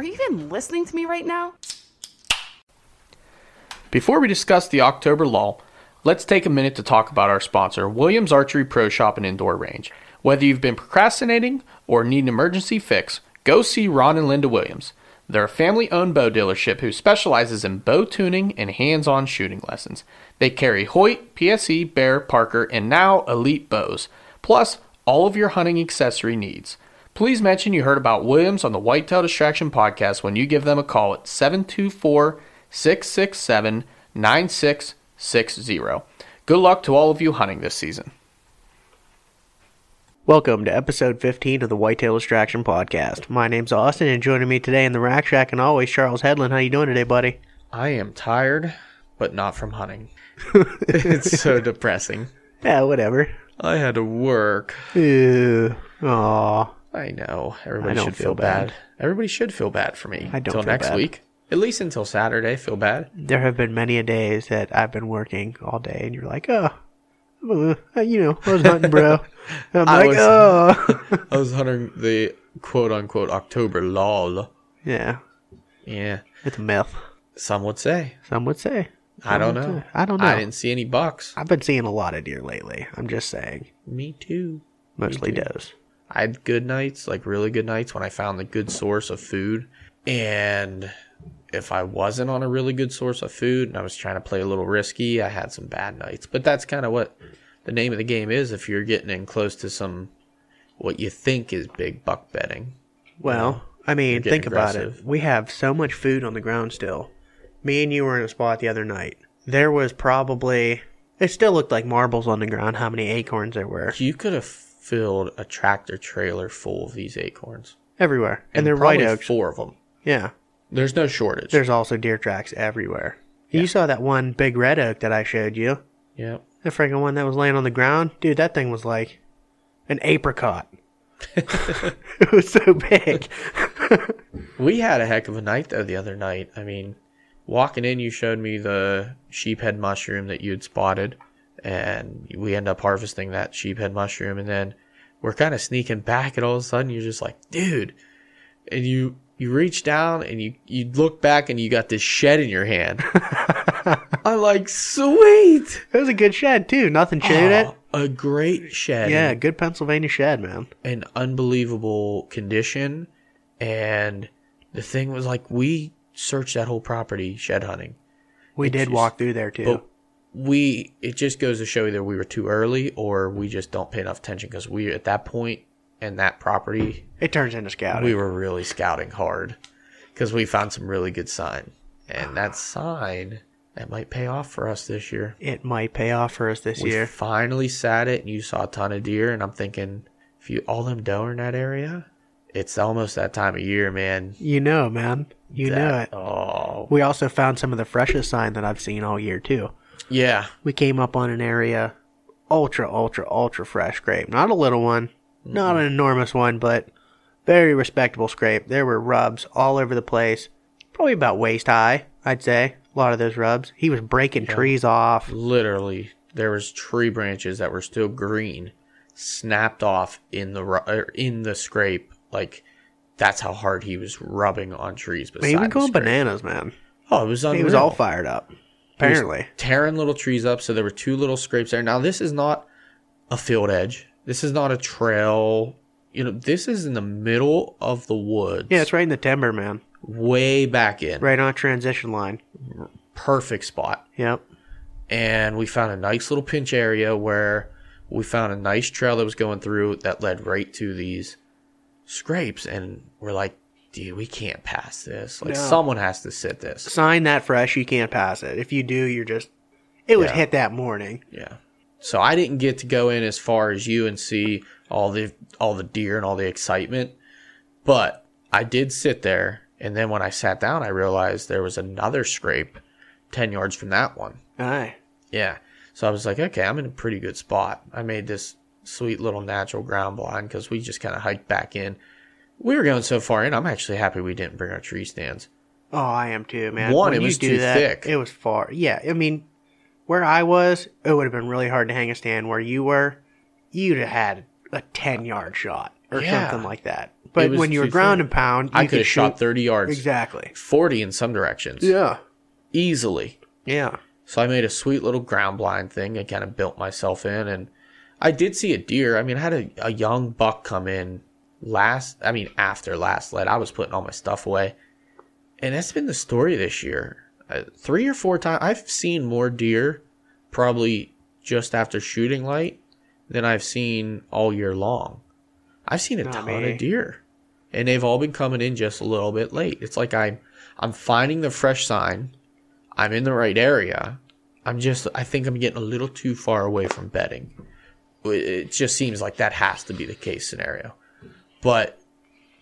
are you even listening to me right now? Before we discuss the October lull, let's take a minute to talk about our sponsor, Williams Archery Pro Shop and Indoor Range. Whether you've been procrastinating or need an emergency fix, go see Ron and Linda Williams. They're a family owned bow dealership who specializes in bow tuning and hands on shooting lessons. They carry Hoyt, PSE, Bear, Parker, and now Elite bows, plus all of your hunting accessory needs. Please mention you heard about Williams on the Whitetail Distraction podcast when you give them a call at 724 667 9660. Good luck to all of you hunting this season. Welcome to episode 15 of the Whitetail Distraction Podcast. My name's Austin, and joining me today in the Rack Shack and always Charles Headland. How you doing today, buddy? I am tired, but not from hunting. it's so depressing. Yeah, whatever. I had to work. Ew. Aw. I know. Everybody I should feel feel bad. bad. Everybody should feel bad for me. I don't Until next bad. week. At least until Saturday, feel bad. There have been many a days that I've been working all day, and you're like, oh, uh, you know, I was hunting, bro. I'm I like, was- oh. I was hunting the quote unquote October lull. yeah, Yeah. it's a myth. Some would say. Some would say. I don't know. say. I don't know. I didn't see any bucks. I've been seeing a lot of deer lately. I'm just saying. Me too. Mostly does. I had good nights, like really good nights when I found the good source of food. And if I wasn't on a really good source of food and I was trying to play a little risky, I had some bad nights. But that's kind of what the name of the game is if you're getting in close to some what you think is big buck betting. Well, I mean, think getting about it. We have so much food on the ground still. Me and you were in a spot the other night. There was probably. It still looked like marbles on the ground. How many acorns there were You could have filled a tractor trailer full of these acorns. everywhere, and, they're probably white oaks. four of them. Yeah, There's no shortage. there's also deer tracks everywhere. You saw that one big red oak that I showed you. Yep. The freaking one that was laying on the ground, dude. That thing was like an apricot. it was so big. We had a heck of a night though the other night. I mean, walking in, you showed me the sheephead mushroom that you had spotted, and we end up harvesting that sheephead mushroom, and then we're kind of sneaking back, and all of a sudden you're just like, dude, and you you reach down and you you look back and you got this shed in your hand. I'm like, sweet, It was a good shed too. Nothing it. Oh, a great shed. Yeah, good Pennsylvania shed, man. in unbelievable condition. And the thing was like we searched that whole property shed hunting. We It did just- walk through there too. But we it just goes to show either we were too early or we just don't pay enough attention because we at that point and that property, It turns into scouting. we were really scouting hard because we found some really good sign, and ah. that sign that might pay off for us this year. it might pay off for us this We year. finally sat it, and you saw a ton of deer, and I'm thinking, if you all them doe in that area, it's almost that time of year, man. You know, man. You know it. Oh, We also found some of the freshest sign that I've seen all year too. Yeah, We came up on an area, ultra, ultra, ultra fresh scrape. Not a little one, not an enormous one, but very respectable scrape. There were rubs all over the place, probably about waist high, I'd say. A lot of those rubs. He was breaking trees off. literally, there was tree branches that were still green, snapped off in the ru- er, in the scrape. Like that's how hard he was rubbing on trees. Man, he was going bananas, man. Oh, it was unreal. He was all fired up. Apparently. tearing little trees up. So there were two little scrapes there. Now this is not a field edge. This is not a trail. You know, this is in the middle of the woods. Yeah, it's right in the timber, man. way back in. Right on a transition line. Perfect spot. Yep. and we found a nice little pinch area where we found a nice trail that was going through that led right to these scrapes and we're like dude we can't pass this like No. someone has to sit this Sign that fresh, you can't pass it. If you do, you're just. It was Yeah. hit that morning. yeah so i didn't get to go in as far as you and see all the all the deer and all the excitement but i did sit there and then when i sat down i realized there was another scrape 10 yards from that one Aye. Yeah. So I was like, okay, I'm in a pretty good spot. I made this sweet little natural ground blind because we just kind of hiked back in. We were going so far in, I'm actually happy we didn't bring our tree stands. Oh, I am too, man. One, When it was too that, thick. It was far. Yeah, I mean, where I was, it would have been really hard to hang a stand. Where you were, you'd have had a ten yard shot or Yeah. something like that. But when you were ground and pound, you I could have shot 30 yards, exactly. 40 in some directions, Yeah, easily. yeah. So I made a sweet little ground blind thing and kind of built myself in. And I did see a deer. I mean, I had a, a young buck come in last, I mean, after last lead. I was putting all my stuff away. And that's been the story this year. Uh, three or four times, I've seen more deer probably just after shooting light than I've seen all year long. I've seen a Not ton me. of deer. And they've all been coming in just a little bit late. It's like I'm I'm finding the fresh sign. I'm in the right area. I'm just I think I'm getting a little too far away from bedding. It just seems like that has to be the case scenario. But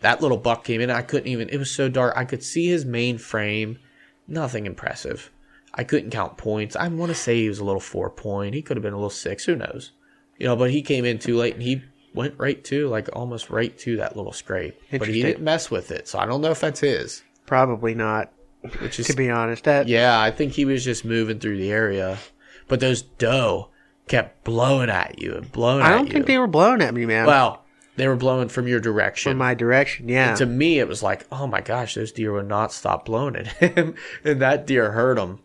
that little buck came in. I couldn't even. It was so dark. I could see his main frame. Nothing impressive. I couldn't count points. I want to say he was a little four point. He could have been a little six. Who knows? You know. But he came in too late, and he went right to like almost right to that little scrape. But he didn't mess with it, so I don't know if that's his. Probably not. Which is To be honest, that yeah, I think he was just moving through the area. But those doe kept blowing at you and blowing I don't you. think they were blowing at me, man. Well, they were blowing from your direction. from my direction, yeah. to me, it was like, oh my gosh, those deer would not stop blowing at him. and that deer hurt him.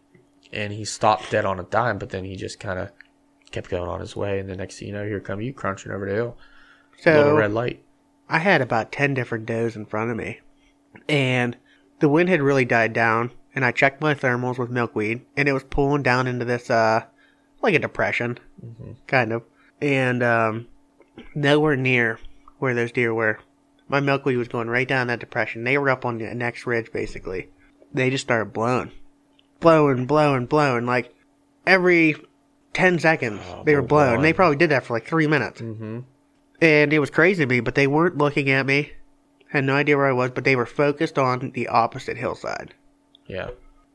And he stopped dead on a dime, but then he just kind of kept going on his way. And the next thing you know, here come you crunching over the hill. little red light. I had about 10 different does in front of me. And the wind had really died down. And I checked my thermals with milkweed. And it was pulling down into this, uh, like a depression. Kind of. And, um, nowhere near where those deer were. My milkweed was going right down that depression. They were up on the next ridge, basically. They just started blowing. Blowing, blowing, blowing. Like, every 10 seconds, oh, they were blowing. blowing. They probably did that for like three minutes mm-hmm. and it was crazy to me, but they weren't looking at me. Had no idea where I was, but they were focused on the opposite hillside. Yeah.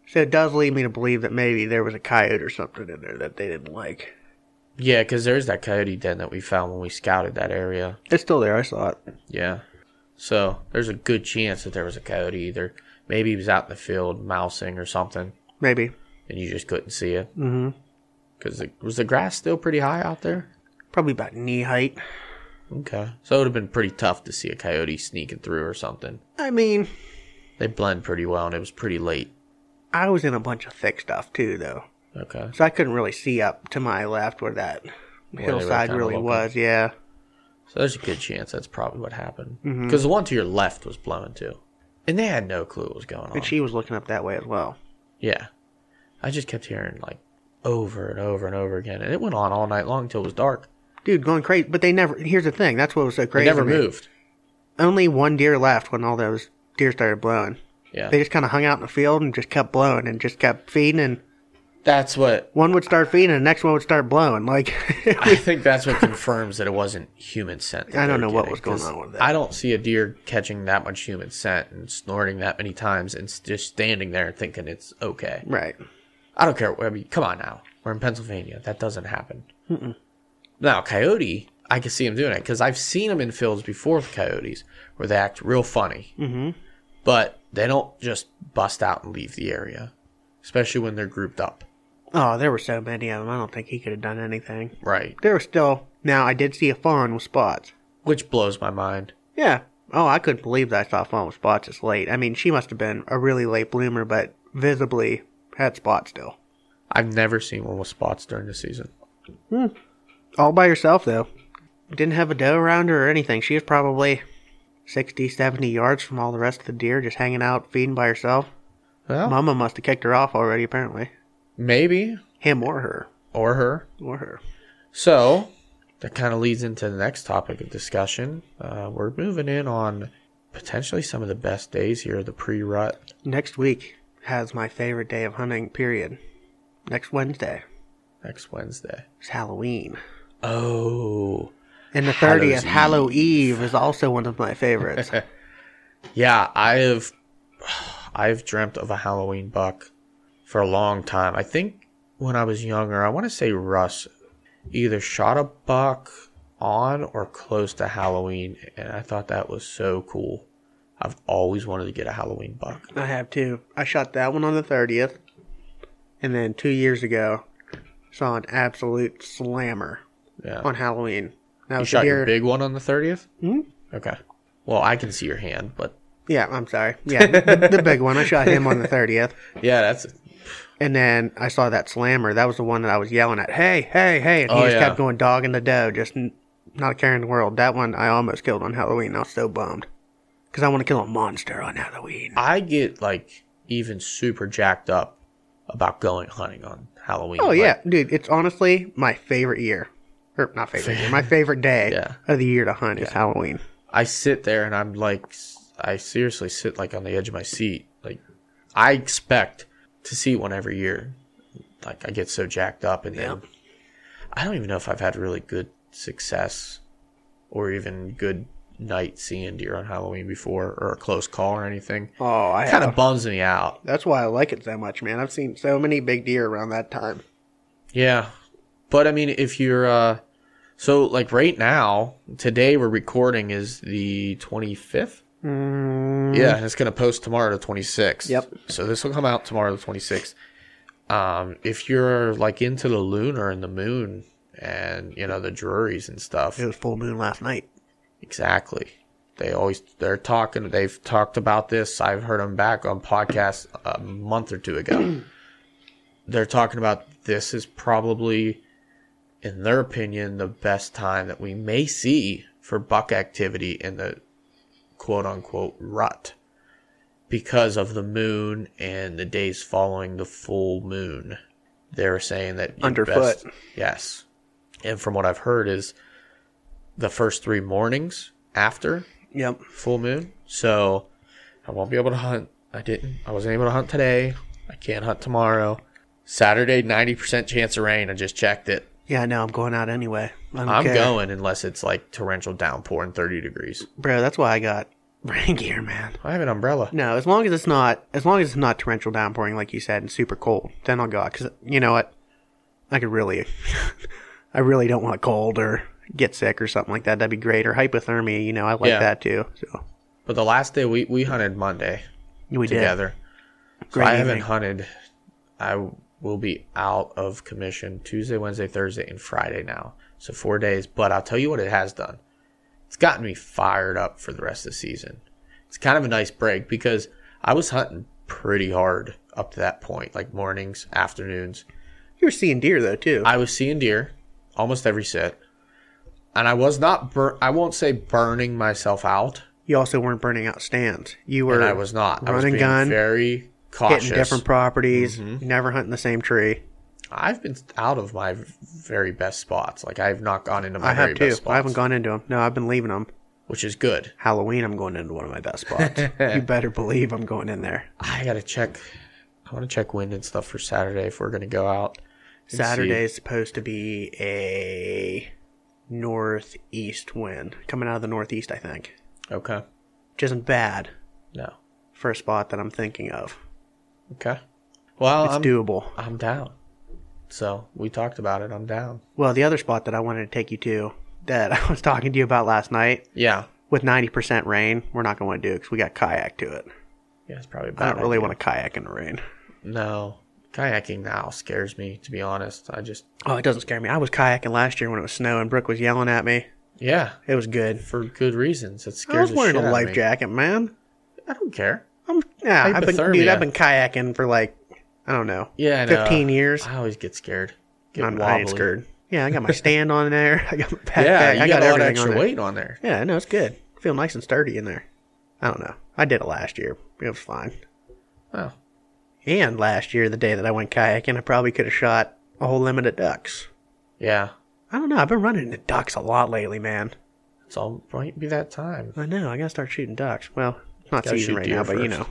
So it does lead me to believe that maybe there was a coyote or something in there that they didn't like. Yeah, because there's that coyote den that we found when we scouted that area. It's still there. I saw it. Yeah. So there's a good chance that there was a coyote either. Maybe he was out in the field mousing or something, Maybe. and you just couldn't see it. Mm-hmm. Because was the grass still pretty high out there? Probably about knee height. Okay. So it would have been pretty tough to see a coyote sneaking through or something. I mean, They blend pretty well, and it was pretty late. I was in a bunch of thick stuff too, though. Okay. So I couldn't really see up to my left where that they were hillside really was. Yeah. So there's a good chance that's probably what happened. Mm-hmm. Because the one to your left was blowing too. And they had no clue what was going on. And she was looking up that way as well. Yeah. I just kept hearing like over and over and over again. And it went on all night long until it was dark. dude, going crazy. But they never. Here's the thing. That's what was so They crazy. never moved. Only one deer left when all those deer started blowing. Yeah. They just kind of hung out in the field and just kept blowing and just kept feeding. And That's what one would start feeding, and the next one would start blowing. Like, I think that's what confirms that it wasn't human scent. I don't know what was going on with that. I don't see a deer catching that much human scent and snorting that many times and just standing there thinking it's okay. right. I don't care. I mean, come on now. We're in Pennsylvania. That doesn't happen. Now, coyote, I can see him doing it because I've seen them in fields before with coyotes where they act real funny. Mm-hmm. But they don't just bust out and leave the area, especially when they're grouped up. Oh, there were so many of them. I don't think he could have done anything. Right. There were still. Now, I did see a fawn with spots. Which blows my mind. Yeah. Oh, I couldn't believe that I saw a fawn with spots this late. I mean, she must have been a really late bloomer, but visibly had spots still. I've never seen one with spots during the season. Hmm. All by herself, though. Didn't have a doe around her or anything. She was probably 60, 70 yards from all the rest of the deer, just hanging out, feeding by herself. Well, Mama must have kicked her off already, apparently. Maybe. Him or her. Or her. Or her. So, that kind of leads into the next topic of discussion. Uh, we're moving in on potentially some of the best days here, the pre rut. Next week has my favorite day of hunting, period. Next Wednesday next Wednesday. is Halloween. Oh. And the 30th, Hallow Eve, is also one of my favorites. Yeah, I have I've dreamt of a Halloween buck for a long time. I think when I was younger, I want to say Russ either shot a buck on or close to Halloween, and I thought that was so cool. I've always wanted to get a Halloween buck. I have too. I shot that one on the 30th. And then two years ago, saw an absolute slammer Yeah. on Halloween. That You was shot your big one on the 30th? Mm-hmm. Okay. Well, I can see your hand, but Yeah, I'm sorry. Yeah, the, the big one. I shot him on the 30th. yeah, that's And then I saw that slammer. That was the one that I was yelling at. Hey, hey, hey. And he Oh, just yeah. kept going dog in the doe, just n- not a care in the world. That one I almost killed on Halloween. I was so bummed. Because I want to kill a monster on Halloween. I get like even super jacked up about going hunting on Halloween. Oh, yeah. Dude, it's honestly my favorite year. Or not favorite year. My favorite day Yeah. of the year to hunt is Halloween. I sit there and I'm like, I seriously sit like on the edge of my seat. Like, I expect to see one every year. Like, I get so jacked up, and then I don't even know if I've had really good success or even good night seeing deer on Halloween before or a close call or anything. Oh, I Kind of bums me out. That's why I like it so much, man. I've seen so many big deer around that time. Yeah. But I mean, if you're, uh, so like right now, today we're recording is the 25th. Mm. Yeah, and it's going to post tomorrow the 26th. Yep. So this will come out tomorrow the 26th. Um, if you're like into the lunar and the moon and, you know, the Druries and stuff, It was full moon last night. Exactly. They always they're talking. They've talked about this. I've heard them back on podcasts a month or two ago. they're talking about this is probably, in their opinion, the best time that we may see for buck activity in the quote unquote rut because of the moon and the days following the full moon. They're saying that Underfoot. yes, and from what I've heard is the first three mornings after Yep. full moon. So I won't be able to hunt. I didn't. I wasn't able to hunt today. I can't hunt tomorrow. Saturday, ninety percent chance of rain. I just checked it. Yeah, no, I'm going out anyway. I don't I'm care. going unless it's like torrential downpour and thirty degrees. Bro, that's why I got rain gear, man. I have an umbrella. No, as long as it's not, as long as it's not torrential downpouring, like you said, and super cold, then I'll go out. Because you know what, I could really, I really don't want cold or get sick or something like that. That'd be great. Or hypothermia, you know, I like Yeah. that too. So But the last day we we hunted Monday we together. So I haven't hunted. I will be out of commission Tuesday, Wednesday, Thursday, and Friday now. So four days. But I'll tell you what it has done. It's gotten me fired up for the rest of the season. It's kind of a nice break because I was hunting pretty hard up to that point, like mornings, afternoons. You were seeing deer though too. I was seeing deer almost every sit. And I was not bur- I won't say burning myself out. you also weren't burning out stands. You were And I was not. I was running being gun, very cautious. hitting different properties, mm-hmm. never hunting the same tree. I've been out of my very best spots. Like I've not gone into my I very have too. best spots, I haven't gone into them. No, I've been leaving them. which is good. Halloween, I'm going into one of my best spots. you better believe I'm going in there. I gotta check. I want to check wind and stuff for Saturday if we're gonna go out. Saturday is supposed to be a northeast wind coming out of the northeast, I think, Okay. which isn't bad No. for a spot that I'm thinking of. Okay. Well, It's I'm, doable. I'm down. So we talked about it. I'm down. Well, the other spot that I wanted to take you to that I was talking to you about last night Yeah. with 90% rain, we're not going to do it because we got kayak to it. Yeah, it's probably. I don't really idea. want to kayak in the rain. No, kayaking now scares me. To be honest, I just. Oh, it doesn't scare me. I was kayaking last year when it was snowing. Brooke was yelling at me. Yeah, It was good. for good reasons. It scares I was wearing a life jacket, man. I don't care. Yeah. I've been dude. I've been kayaking for like I don't know. Yeah, I know. 15 years. I always get scared. Get I'm I ain't wobbly. scared. Yeah, I got my stand on there. I got my backpack. Yeah, you I got, got, a lot of everything on extra there. weight on there. Yeah, no, it's good. I feel nice and sturdy in there. I don't know. I did it last year. It was fine. Oh, And last year, the day that I went kayaking, I probably could have shot a whole limit of ducks. yeah. I don't know. I've been running into ducks a lot lately, man. It's all might be that time. I know. I gotta start shooting ducks. Well, it's not Gotta season shoot right deer now, but you first. know,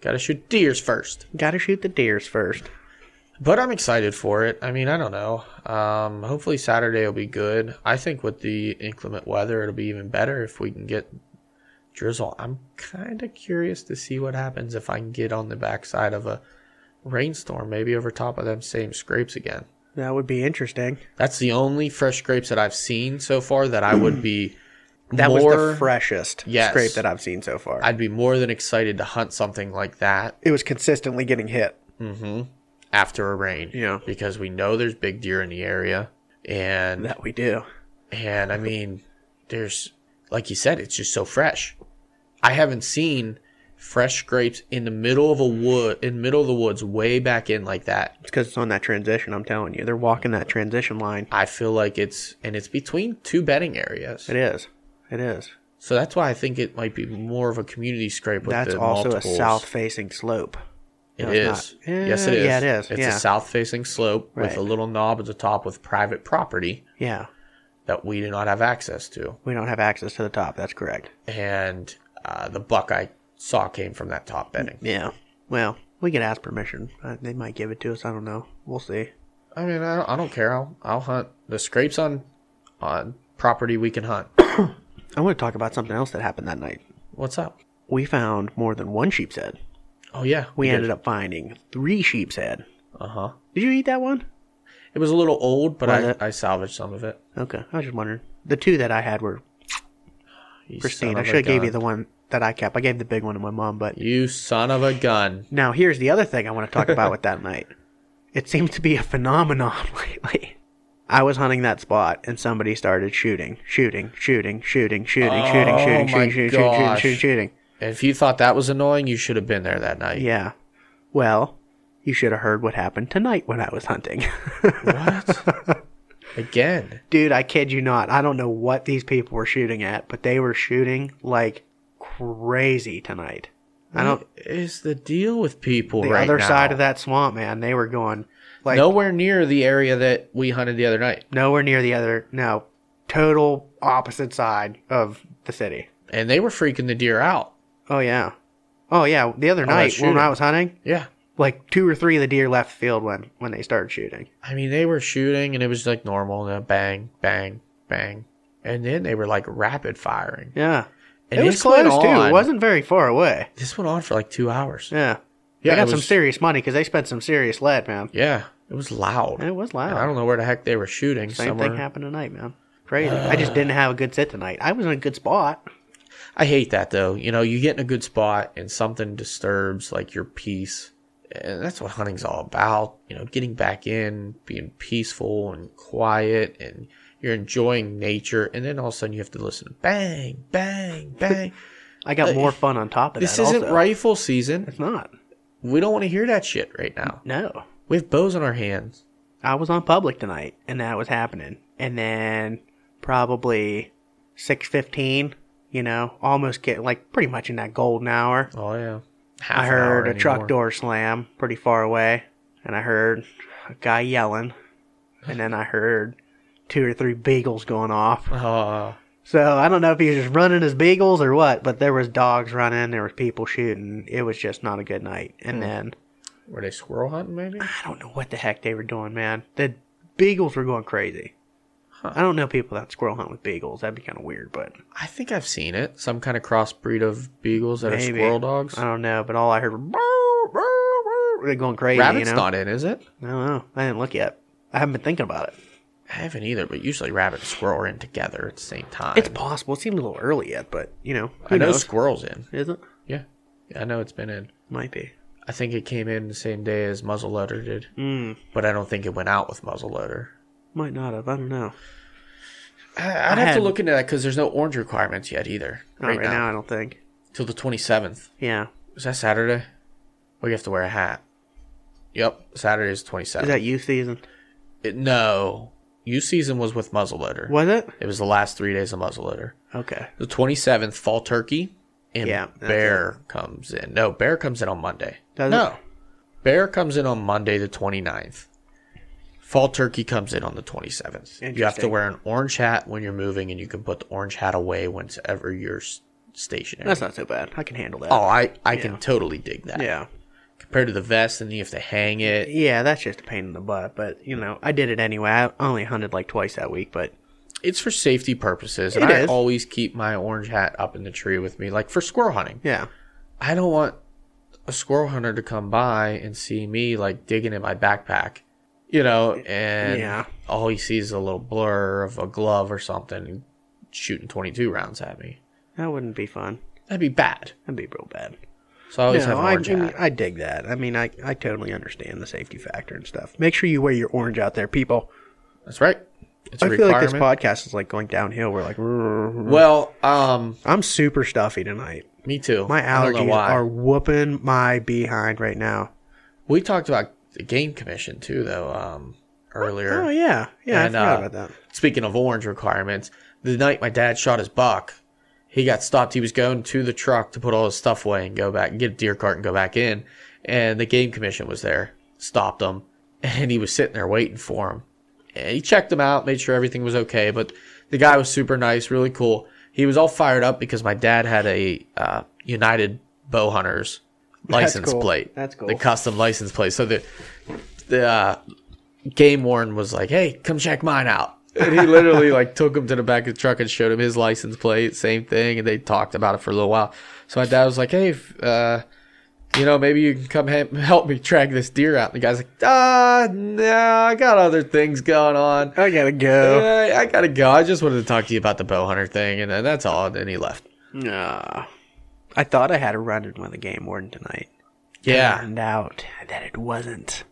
Got to shoot deers first. gotta shoot the deers first. But I'm excited for it. I mean, I don't know. Um, hopefully Saturday will be good. I think with the inclement weather, it'll be even better if we can get drizzle. I'm kind of curious to see what happens if I can get on the backside of a rainstorm, maybe over top of them same scrapes again. That would be interesting. That's the only fresh scrapes that I've seen so far that I would be. That was the freshest Yes. scrape that I've seen so far. I'd be more than excited to hunt something like that it was consistently getting hit. Mm-hmm. after a rain. Yeah. Because we know there's big deer in the area. And That we do. And I mean, there's like you said, it's just so fresh. I haven't seen fresh grapes in the middle of a wood, in the middle of the woods, way back in like that. It's because it's on that transition. I'm telling you, they're walking that transition line. I feel like it's, and it's between two bedding areas. It is. It is. So that's why I think it might be more of a community scrape with That's the also multiples. a south-facing slope. It No, is. it's yes, it Eh, yeah, it is. It's Yeah. a south-facing slope with a little knob at the top with private property Yeah, that we do not have access to. we don't have access to the top. That's correct. And uh, the buck I saw came from that top bedding. Yeah. Well, we could ask permission. Uh, they might give it to us. I don't know. We'll see. I mean, I don't, I don't care. I'll, I'll hunt the scrapes on on property we can hunt. I want to talk about something else that happened that night. What's up? We found more than one sheep's head. Oh yeah, We ended up finding three sheep's head. Uh huh. Did you eat that one? It was a little old, but Was I, it? I salvaged some of it. Okay, I was just wondering. The two that I had were You pristine. son I of a should have gave you gun. the one that I kept. I gave the big one to my mom, but You son of a gun. now here's the other thing I want to talk about with that night. It seems to be a phenomenon lately. I was hunting that spot and somebody started shooting, shooting, shooting, shooting, shooting, shooting, Oh shooting, shooting, shooting, shooting, shooting, shooting, shooting. If you thought that was annoying, you should have been there that night. Yeah. Well, you should have heard what happened tonight when I was hunting. What? Again. Dude, I kid you not. I don't know what these people were shooting at, but they were shooting like crazy tonight. I don't. What is the deal with people The right other now? side of that swamp, man, they were going like Nowhere near the area that we hunted the other night. nowhere near the other. No, total opposite side of the city. And they were freaking the deer out. Oh yeah, oh yeah. The other night when. I was hunting, Yeah. like two or three of the deer left the field when when they started shooting. I mean, they were shooting and it was like normal, know, bang, bang, bang. And then they were like rapid firing. Yeah, And it was close too. It wasn't very far away. This went on for like two hours. Yeah, Yeah, they got it some was- serious money because they spent some serious lead, man. Yeah, it was loud. It was loud. And I don't know where the heck they were shooting. Same somewhere. thing happened tonight, man. Crazy. I just didn't have a good sit tonight. I was in a good spot. I hate that though. You know, you get in a good spot and something disturbs like your peace. And that's what hunting's all about. You know, getting back in, being peaceful and quiet and you're enjoying nature and then all of a sudden you have to listen to bang, bang, bang. I got Uh, more fun on top of that. this isn't also. rifle season. It's not. We don't want to hear that shit right now. No. We have bows in our hands. I was on public tonight, and that was happening. And then probably six fifteen. You know, almost get like pretty much in that golden hour. Oh yeah. Half I heard a truck door slam pretty far away, and I heard a guy yelling, and then I heard two or three beagles going off. Uh, So I don't know if he was just running his beagles or what, but there was dogs running, there was people shooting. It was just not a good night. And hmm. then were they squirrel hunting? Maybe. I don't know what the heck they were doing, man. The beagles were going crazy. I don't know people that squirrel hunt with beagles. That'd be kind of weird, but I think I've seen it. Some kind of crossbreed of beagles that maybe. are squirrel dogs. I don't know, but all I heard was they're going crazy. Rabbit's you know? not in, is it? I don't know. I didn't look yet. I haven't been thinking about it. I haven't either, but usually rabbit and squirrel are in together at the same time. It's possible. It seemed a little early yet, but you know, who I know knows? squirrel's in. Is it? Yeah. I know it's been in. Might be. I think it came in the same day as muzzleloader did, Hmm. but I don't think it went out with muzzleloader. Might not have. I don't know. I- I'd have to look into that because there's no orange requirements yet either. Not right, now. I don't think. till the 27th. Yeah. Is that Saturday? Well, you have to wear a hat. Yep, Saturday is 27th. Is that youth season? It- no, U season was with muzzleloader. Was it? It was the last three days of muzzleloader. Okay. The 27th, fall turkey, and Yeah, bear comes in. No, bear comes in on Monday. Does no, it? bear comes in on Monday the 29th. Fall turkey comes in on the 27th. You have to wear an orange hat when you're moving, and you can put the orange hat away whenever you're stationary. That's not so bad. I can handle that. oh, I, I can totally dig that. yeah. Compared to the vest, and you have to hang it. Yeah, that's just a pain in the butt, but you know, I did it anyway. I only hunted like twice that week, but It's for safety purposes, and It I is. always keep my orange hat up in the tree with me, like for squirrel hunting. yeah. I don't want a squirrel hunter to come by and see me like digging in my backpack, you know, and Yeah. all he sees is a little blur of a glove or something shooting 22 rounds at me. That wouldn't be fun. That'd be bad. That'd be real bad. So I always No, have an I, orange I, mean. I dig that. I mean, I, I totally understand the safety factor and stuff. Make sure you wear your orange out there, people. That's right. It's a I feel like this podcast is like going downhill. We're like, well, um, I'm super stuffy tonight. me too. My I don't know allergies are whooping my behind right now. We talked about the game commission too, though, um, earlier. Oh yeah, yeah. And, I forgot uh, about that. Speaking of orange requirements, the night my dad shot his buck, he got stopped. He was going to the truck to put all his stuff away and go back, and get a deer cart and go back in. And the game commission was there, stopped him, and he was sitting there waiting for him. And he checked him out, made sure everything was okay. But the guy was super nice, really cool. He was all fired up because my dad had a uh, United Bow Hunters license cool. plate. That's cool. The custom license plate. So the the uh, game warden was like, "Hey, come check mine out." And he literally like took him to the back of the truck and showed him his license plate, same thing, and they talked about it for a little while. So my dad was like, "Hey, if, uh, you know, maybe you can come he- help me track this deer out." And the guy's like, "Ah, no, I got other things going on. I gotta go. I gotta go. I just wanted to talk to you about the bow hunter thing, and then that's all." And then he left. Nah. I thought I had a run in with a game warden tonight. Yeah, Turned out that it wasn't.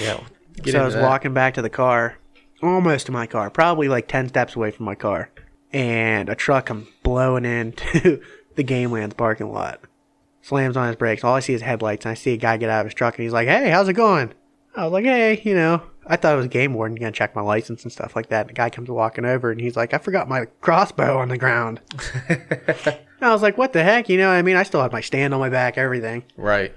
yeah. So I was that. walking back to the car, almost to my car, probably like 10 steps away from my car. And a truck comes blowing into the Game Lands parking lot. Slams on his brakes. All I see is headlights. And I see a guy get out of his truck and he's like, hey, how's it going? I was like, hey, you know, I thought it was game warden going to check my license and stuff like that. And the guy comes walking over and he's like, I forgot my crossbow on the ground. I was like, what the heck? You know, what I mean, I still have my stand on my back, everything. right.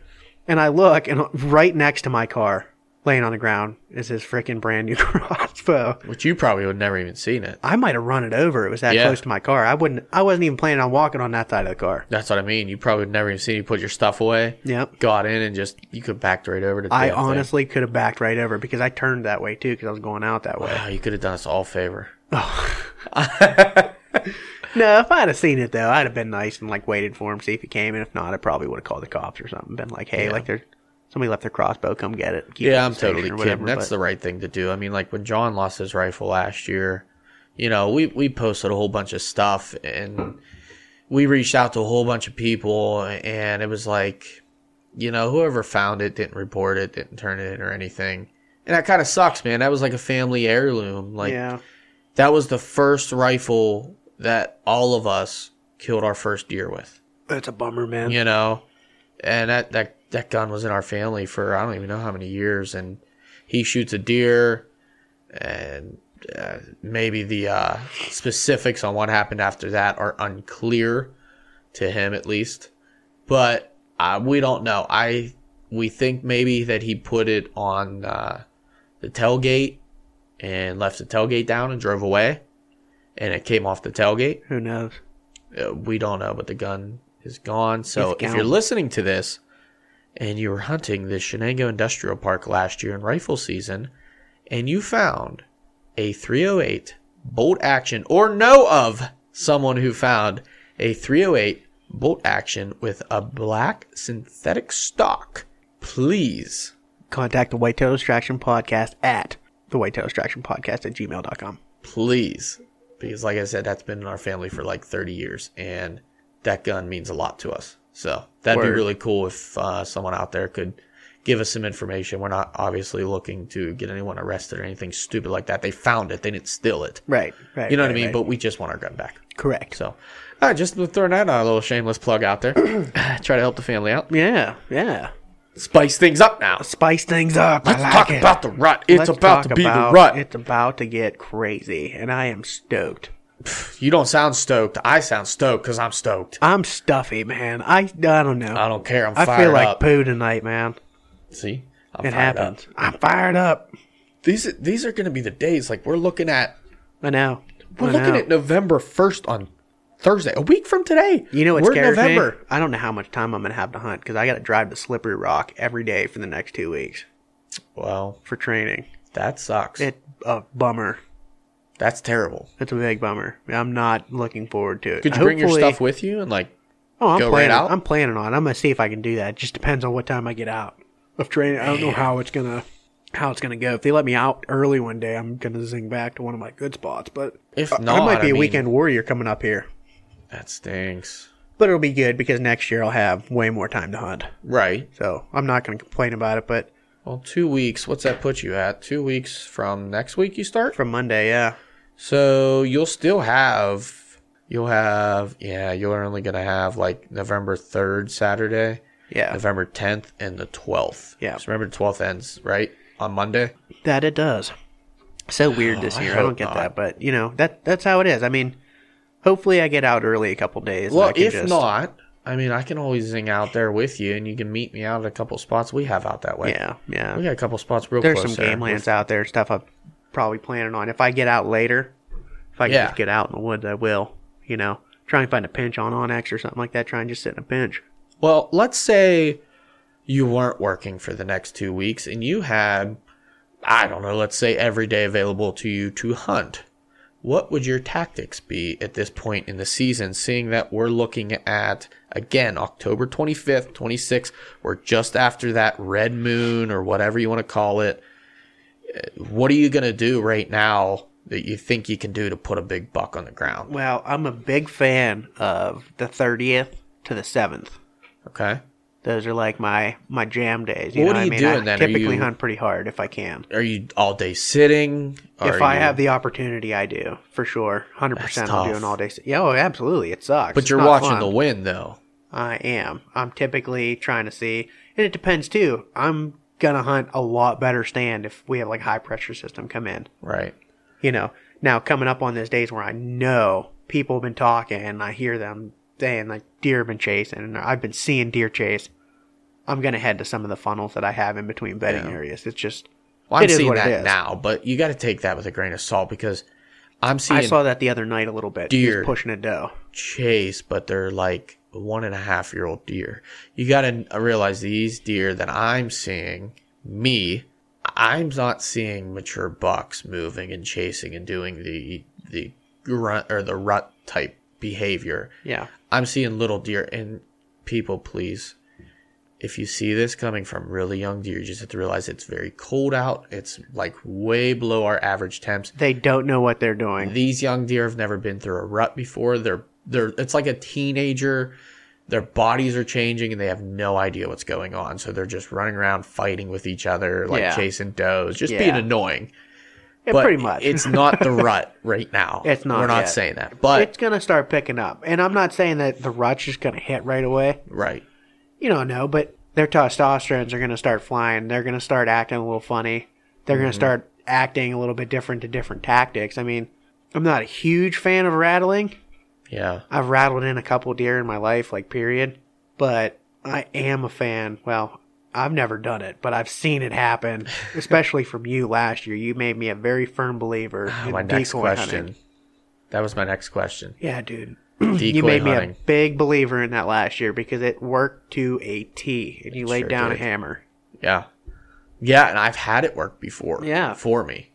And I look, and right next to my car, laying on the ground, is his freaking brand new crossbow. Which you probably would never even seen it. I might have run it over. It was that Yeah. close to my car. I wouldn't. I wasn't even planning on walking on that side of the car. That's what I mean. You probably would never even seen you put your stuff away. Yep. Got in and just you could back right over to. The I damn thing. honestly could have backed right over because I turned that way too because I was going out that way. Wow, you could have done us all a favor. Oh. No, if I'd have seen it though, I'd have been nice and like waited for him, see if he came. And if not, I probably would have called the cops or something. Been like, hey, like there's somebody left their crossbow. Come get it. Keep Yeah, at I'm totally kidding. whatever, That's but- the right thing to do. I mean, like when John lost his rifle last year, you know, we we posted a whole bunch of stuff and we reached out to a whole bunch of people and it was like, you know, whoever found it didn't report it, didn't turn it in or anything. And that kind of sucks, man. That was like a family heirloom. Like yeah. that was the first rifle that all of us killed our first deer with. That's a bummer, man. you know and that that that gun was in our family for i don't even know how many years and he shoots a deer and uh, maybe the uh, specifics on what happened after that are unclear to him at least but uh, we don't know i we think maybe that he put it on uh, the tailgate and left the tailgate down and drove away, and it came off the tailgate. Who knows? Uh, we don't know, but the gun is gone. So if you're listening to this and you were hunting the Shenango Industrial Park last year in rifle season, and you found a 308 bolt action, or know of someone who found a 308 bolt action with a black synthetic stock, please Contact the Whitetail Distraction Podcast at the Whitetail Distraction Podcast at gmail.com. please because like i said that's been in our family for like 30 years and that gun means a lot to us so that'd be really cool if uh, someone out there could give us some information we're not obviously looking to get anyone arrested or anything stupid like that they found it they didn't steal it Right, right. you know what i mean right. but we just want our gun back Correct. so uh, just throwing that a little shameless plug out there try to help the family out Yeah, yeah. spice things up now Spice things up. let's like talk it. about the rut it's Let's about to be about- the rut It's about to get crazy, and I am stoked. You don't sound stoked i sound stoked because i'm stoked I'm stuffy, man. I, I don't know. i don't care i'm I fired feel like up poo tonight, man. see I'm It fired up. happens. I'm fired up. These these are going to be the days. Like we're looking at I know. we're I looking know. at November first on Thursday, a week from today. You know what we're scares November. me? I don't know how much time I'm gonna have to hunt because I got to drive to Slippery Rock every day for the next two weeks Well, for training. that sucks. It a bummer. That's terrible. That's a big bummer. I'm not looking forward to it. Could you bring your Hopefully- stuff with you and like? Oh, I'm go right planning. out? I'm planning on. it. I'm gonna see if I can do that. It just depends on what time I get out of training. I don't know how it's gonna how it's gonna go. If they let me out early one day, I'm gonna zing back to one of my good spots. But If I- not, I might be I a mean- weekend warrior coming up here. That stinks. But it'll be good because next year I'll have way more time to hunt. Right. So I'm not gonna complain about it. But Well, two weeks. What's that put you at? Two weeks from next week you start. from Monday, yeah, So you'll still have. You'll have. Yeah, you're only gonna have like November third Saturday. yeah, November 10th and the 12th. Yeah. So remember, the 12th ends, right? On Monday? that it does. So weird this Oh, year. I, don't get not. that, but you know that that's how it is. I mean, hopefully I get out early a couple days. Well, if just- not, I mean, I can always zing out there with you and you can meet me out at a couple spots we have out that way. yeah, yeah. We got a couple spots real close. There's close some there. game lands out there, stuff I'm probably planning on. If I get out later, if I can Yeah. just get out in the woods, I will. You know, try and find a pinch on Onyx or something like that. Try and just sit in a pinch. Well, let's say you weren't working for the next two weeks and you had, I don't know, let's say every day available to you to hunt. What would your tactics be at this point in the season, seeing that we're looking at, again, October 25th, 26th, we're just after that red moon or whatever you want to call it. What are you going to do right now that you think you can do to put a big buck on the ground? Well, I'm a big fan of the 30th to the 7th. Okay. Those are like my my jam days. You What know are you I mean? doing I then? Typically you- hunt pretty hard if I can. Are you all day sitting? if I you- have the opportunity, I do for sure. Hundred percent, I'm doing all day. sit- Yeah, oh, absolutely, it sucks. But It's you're watching fun. the wind, though. I am. I'm typically trying to see, and it depends too. I'm gonna hunt a lot better stand if we have like high pressure system come in. Right. You know, now coming up on those days where I know people have been talking and I hear them saying like deer have been chasing and I've been seeing deer chase. I'm gonna head to some of the funnels that I have in between bedding Yeah. areas. It's just Well, I'm It seeing that now, but you got to take that with a grain of salt because I'm seeing I saw that the other night a little bit. Deer. pushing a doe. chase, but they're like one and a half year old deer. You got to uh, realize these deer that I'm seeing, me, I'm not seeing mature bucks moving and chasing and doing the the grunt or the rut type behavior. Yeah. I'm seeing little deer and people please if you see this coming from really young deer, you just have to realize it's very cold out. It's like way below our average temps. They don't know what they're doing. These young deer have never been through a rut before. They're they're it's like a teenager. Their bodies are changing and they have no idea what's going on. So they're just running around fighting with each other, like Yeah. chasing does, just Yeah. being annoying. Yeah, But pretty much. it's not the rut right now. It's not We're not yet. saying that. But it's gonna start picking up, and I'm not saying that the rut's just gonna hit right away. right. You don't know, but their testosterones are gonna start flying. They're gonna start acting a little funny. They're Mm-hmm. gonna start acting a little bit different to different tactics. I mean, I'm not a huge fan of rattling. Yeah. I've rattled in a couple deer in my life, like period. But I am a fan. Well, I've never done it, but I've seen it happen, especially from you last year. You made me a very firm believer ah, in my next question. hunting. That was my next question. Yeah, dude. Decoy you made me a big believer in that last year because it worked to a T, and you laid sure down did. a hammer. Yeah. Yeah, and I've had it work before. Yeah. For me.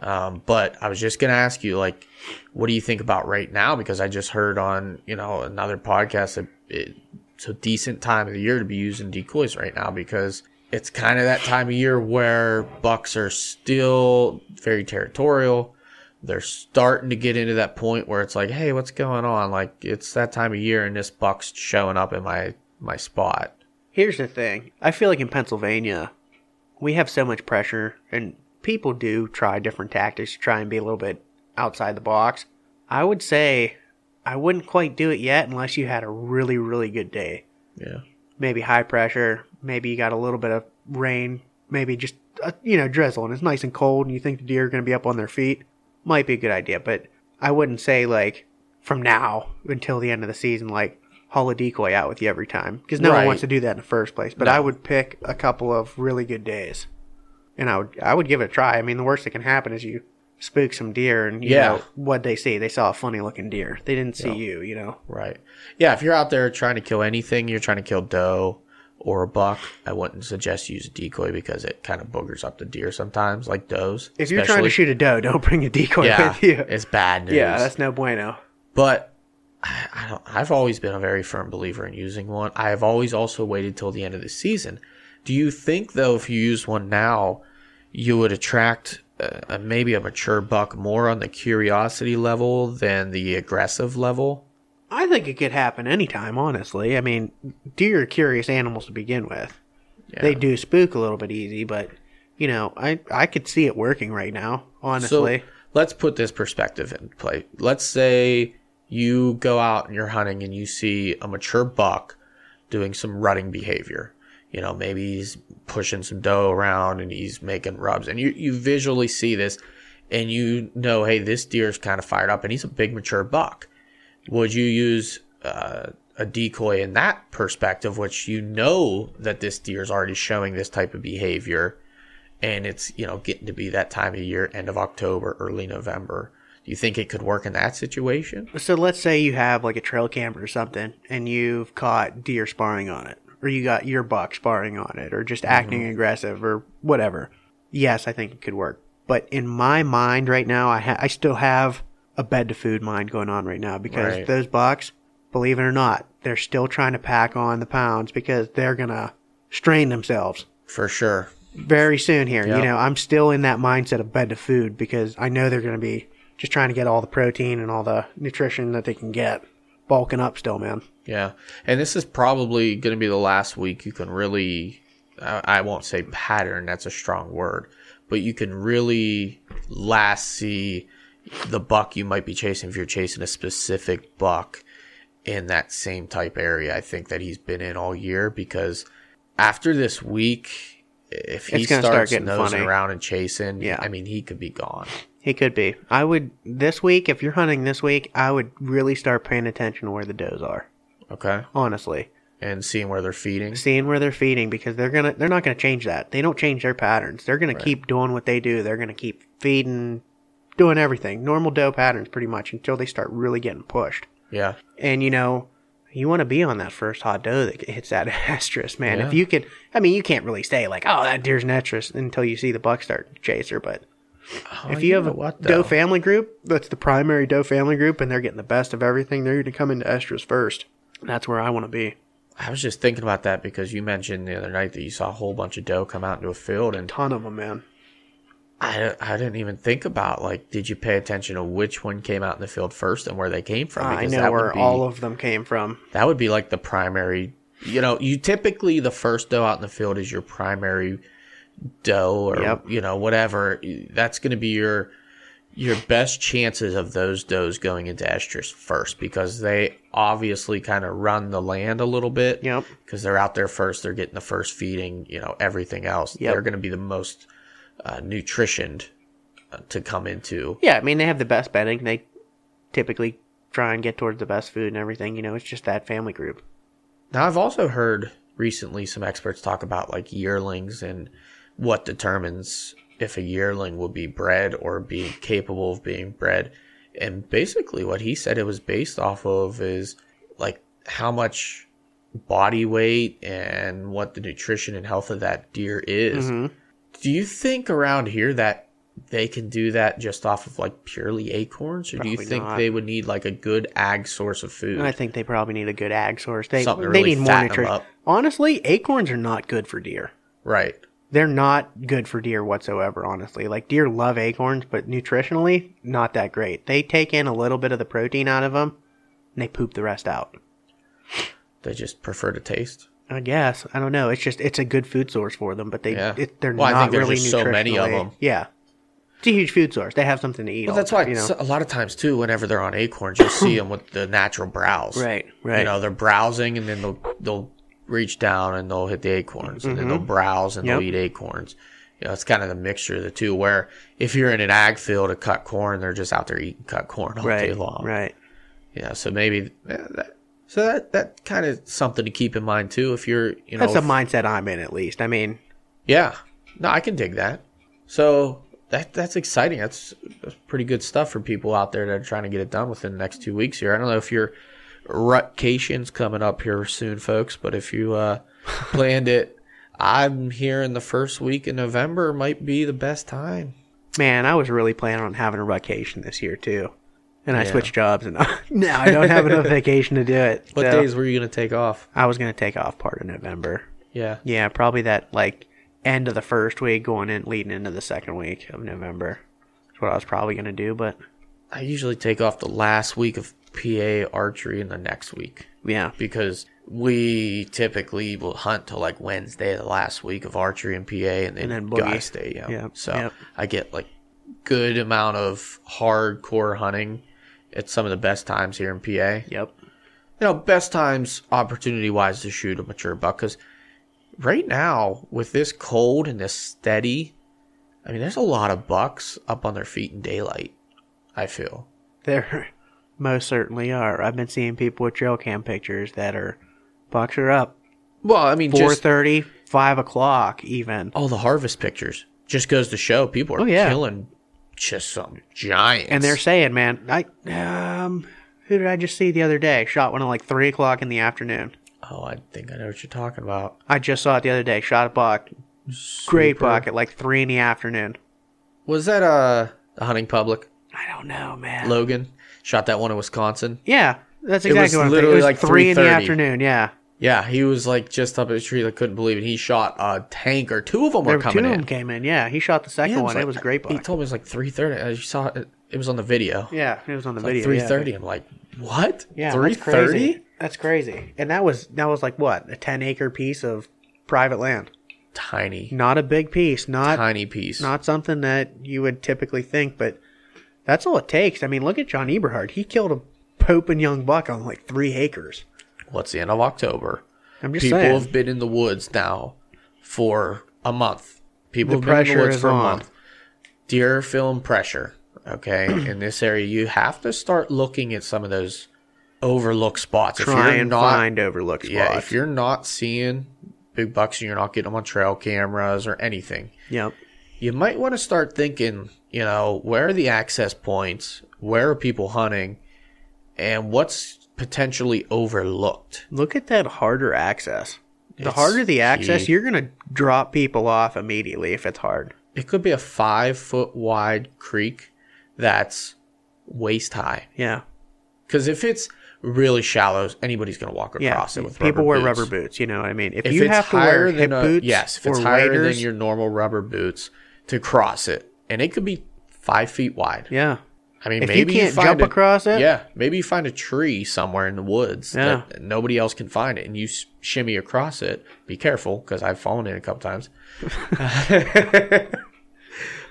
Um, but I was just gonna ask you, like, what do you think about right now? Because I just heard on, you know, another podcast that it, it's a decent time of the year to be using decoys right now because it's kind of that time of year where bucks are still very territorial. They're starting to get into that point where it's like, hey, what's going on? Like, it's that time of year, and this buck's showing up in my my spot. Here's the thing. I feel like in Pennsylvania, we have so much pressure, and people do try different tactics to try and be a little bit outside the box. I would say I wouldn't quite do it yet unless you had a really, really good day. Yeah. Maybe high pressure, maybe you got a little bit of rain, maybe just, uh, you know, drizzle, and it's nice and cold, and you think the deer are going to be up on their feet. Might be a good idea, but I wouldn't say, like, from now until the end of the season, like, haul a decoy out with you every time. Because no Right. one wants to do that in the first place. But No. I would pick a couple of really good days. And I would I would give it a try. I mean, the worst that can happen is you spook some deer and, you Yeah. know, what they see. They saw a funny looking deer. They didn't see you, you know. Right. Yeah, if you're out there trying to kill anything, you're trying to kill doe or a buck, I wouldn't suggest you use a decoy because it kind of boogers up the deer sometimes, like does. If you're trying to shoot a doe, don't bring a decoy yeah, with you. it's bad news. Yeah, that's no bueno. But I don't. I've always been a very firm believer in using one. I have always also waited till the end of the season. Do you think though, if you use one now, you would attract uh, maybe a mature buck more on the curiosity level than the aggressive level? I think it could happen anytime, honestly. I mean, deer are curious animals to begin with. Yeah. They do spook a little bit easy, but you know, I I could see it working right now, honestly. So let's put this perspective in play. Let's say you go out and you're hunting and you see a mature buck doing some rutting behavior. You know, maybe he's pushing some doe around and he's making rubs, and you you visually see this, and you know, hey, this deer's kind of fired up, and he's a big mature buck. Would you use uh, a decoy in that perspective, which you know that this deer's already showing this type of behavior? and it's you know getting to be that time of year end of october early november do you think it could work in that situation So let's say you have like a trail camera or something, and you've caught deer sparring on it, or you got your buck sparring on it, or just acting mm-hmm. aggressive, or whatever. Yes, I think it could work. But in my mind right now, I ha- I still have a bed to food mind going on right now because Right. those bucks, believe it or not, they're still trying to pack on the pounds because they're gonna strain themselves for sure very soon here. Yep. You know, I'm still in that mindset of bed to food because I know they're going to be just trying to get all the protein and all the nutrition that they can get. Bulking up still, man. Yeah and this is probably going to be the last week you can really I won't say pattern that's a strong word but you can really last see the buck you might be chasing if you're chasing a specific buck in that same type area i think that he's been in all year because after this week if he gonna start starts getting nosing funny. around and chasing Yeah. i mean he could be gone He could be. I would, this week, if you're hunting this week, I would really start paying attention to where the does are. Okay Honestly. and seeing where they're feeding Seeing where they're feeding because they're gonna, they're not gonna change that. They don't change their patterns. They're gonna keep doing what they do. They're gonna keep feeding, doing everything. Normal doe patterns pretty much until they start really getting pushed. yeah And you know, you want to be on that first hot doe that hits that estrus, man. Yeah. If you can, I mean, you can't really say like, "Oh, that deer's an estrus" until you see the buck start to chase her. But oh, if you have a what, doe family group, that's the primary doe family group, and they're getting the best of everything. They're going to come into estrus first. That's where I want to be. I was just thinking about that because you mentioned the other night that you saw a whole bunch of doe come out into a field, and Ton of them, man. I, I didn't even think about like, did you pay attention to which one came out in the field first and where they came from? I know that where be, all of them came from. that would be like the primary. You know, you typically the first doe out in the field is your primary doe or Yep. you know whatever. That's going to be your your best chances of those does going into estrus first because they obviously kind of run the land a little bit. Yep. Because they're out there first, they're getting the first feeding. You know, everything else. Yep. They're going to be the most uh, nutritioned uh, to come into. Yeah, I mean, they have the best bedding. They typically try and get towards the best food and everything. You know, it's just that family group. Now, I've also heard recently some experts talk about like yearlings and what determines if a yearling will be bred or be capable of being bred. And basically, what he said it was based off of is like how much body weight and what the nutrition and health of that deer is. Mm-hmm. Do you think around here that they can do that just off of like purely acorns, or do you think not. they would need like a good ag source of food? I think they probably need a good ag source. They Something they really need more nutrition. Honestly, acorns are not good for deer. right. They're not good for deer whatsoever, honestly. Like deer love acorns, but nutritionally, not that great. They take in a little bit of the protein out of them, and they poop the rest out. They just prefer to taste. I guess I don't know. It's just it's a good food source for them, but they Yeah. it, they're Well, I not think there's really just so many of them. Yeah, it's a huge food source. They have something to eat. Well, that's why you know. a lot of times too, whenever they're on acorns, you'll see them with the natural browse. Right, right. You know, they're browsing and then they'll they'll reach down and they'll hit the acorns, and then they'll browse and they'll Mm-hmm. Eat acorns. You know, it's kind of the mixture of the two. Where if you're in an ag field to cut corn, they're just out there eating cut corn all day long. right. Yeah. So maybe that, so that that kind of something to keep in mind too. If you're you know That's if- mindset I'm in, at least. I mean, yeah. No, I can dig that. So that that's exciting. That's, that's pretty good stuff for people out there that are trying to get it done within the next two weeks here. I don't know if your rutcation's coming up here soon, folks, but if you uh, planned it, I'm hearing the first week in November might be the best time. man, I was really planning on having a vacation this year too, and I Yeah. switched jobs, and now I don't have enough vacation to do it. What So, days were you going to take off? I was gonna take off part of November. Yeah. Yeah, probably that like end of the first week, going in, leading into the second week of November. That's what I was probably gonna do, but I usually take off the last week of PA archery in the next week. yeah, because we typically will hunt till like Wednesday, the last week of archery and PA, and then, And then guy boogie. stay. Yeah. Yep, So yep. I get like good amount of hardcore hunting at some of the best times here in PA. yep, You know, best times opportunity wise to shoot a mature buck because right now with this cold and this steady, I mean, there's a lot of bucks up on their feet in daylight. I feel. there most certainly are. I've been seeing people with trail cam pictures that are bucks are up Well, I mean, four just thirty, five o'clock even. all the harvest pictures just goes to show people are Oh, yeah. killing just some giants. And they're saying, man, I um, who did I just see the other day? Shot one at like three o'clock in the afternoon. oh, I think I know what you're talking about. I just saw it the other day. Shot a buck, great buck at like three in the afternoon. Was that uh the Hunting Public? I don't know, man. Logan shot that one in Wisconsin. Yeah, that's It exactly was what I'm literally thinking. It was like three in the afternoon. Yeah, Yeah, he was like just up at a tree. I couldn't believe it. He shot a tank or two of them there were were two coming of in. them came in. Yeah, he shot the second Yeah, one. like- it was a great He told me it was like three thirty. I saw it. It was on the video. yeah, it was on the Like video. three yeah. thirty. I'm like, what? Yeah, three that's crazy. That's crazy. And that was that was like what a ten acre piece of private land. Tiny, Not a big piece. Not tiny piece. not something that you would typically think, but that's all it takes. I mean, look at John Eberhart. He killed a Pope and Young buck on like three acres. What's the end of October? I'm just People saying. have been in the woods now for a month. People The have been in the pressure woods for a month. Deer feeling pressure. Okay, in this area, you have to start looking at some of those overlooked spots. Try if you're and not, find overlooked spots. yeah, if you're not seeing big bucks and you're not getting them on trail cameras or anything, Yep. you might want to start thinking, you know, where are the access points? Where are people hunting? And what's potentially overlooked? Look at that harder access. The It's harder the access, key. you're gonna drop people off immediately if it's hard. It could be a five foot wide creek that's waist high. Yeah. Because if it's really shallow, anybody's going to walk Yeah. across it with people wear boots. rubber boots. You know what I mean? If, If you it's have to higher wear hip than a, boots, yes, if it's waders, than your normal rubber boots to cross it, and it could be five feet wide. yeah. I mean, If you can't find jump a- across it? yeah, maybe you find a tree somewhere in the woods Yeah. that nobody else can find it, and you shimmy across it. Be careful, because I've fallen in a couple times.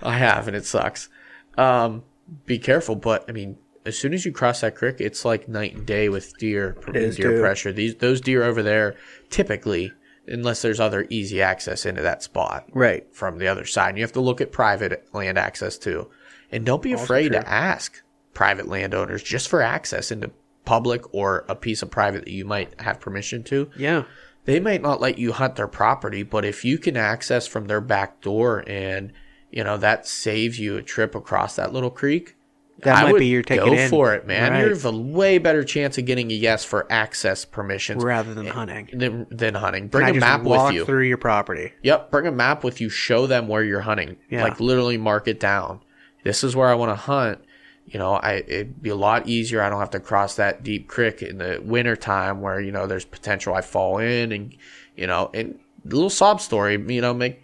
I have, and it sucks. Um, be careful, but I mean, as soon as you cross that creek, it's like night and day with deer deer too. pressure. These those deer over there, typically, unless there's other easy access into that spot, Right. from the other side. And you have to look at private land access too. And don't be afraid true. to ask private landowners just for access into public or a piece of private that you might have permission to. Yeah. they might not let you hunt their property, but if you can access from their back door and you know that saves you a trip across that little creek, That I might would be your ticket Go in. for it, man. Right. You have a way better chance of getting a yes for access permissions rather than eh, hunting. than, than hunting. Bring I a map with you. through your property. Yep, bring a map with you. Show them where you're hunting. Yeah. Like literally mark it down. This is where I want to hunt. You know, I it'd be a lot easier. I don't have to cross that deep creek in the winter time where you know there's potential I fall in and you know and a little sob story. You know, make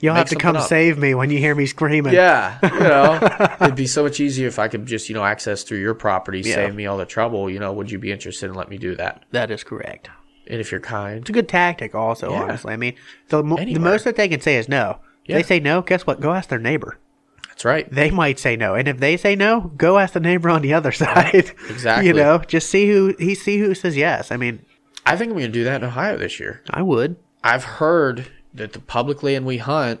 You'll have to come up. save me when you hear me screaming. yeah, you know, it'd be so much easier if I could just you know access through your property, Yeah. save me all the trouble. You know, would you be interested in let me do that? That is correct. And if you're kind, It's a good tactic, also. Yeah. Honestly, I mean, the, the most that they can say is no. Yeah. They say no. Guess what? Go ask their neighbor. that's right. They might say no, and if they say no, go ask the neighbor on the other side. Exactly. you know, just see who he see who says yes. I mean, I think I'm gonna do that in Ohio this year. I would. I've heard that the public land we hunt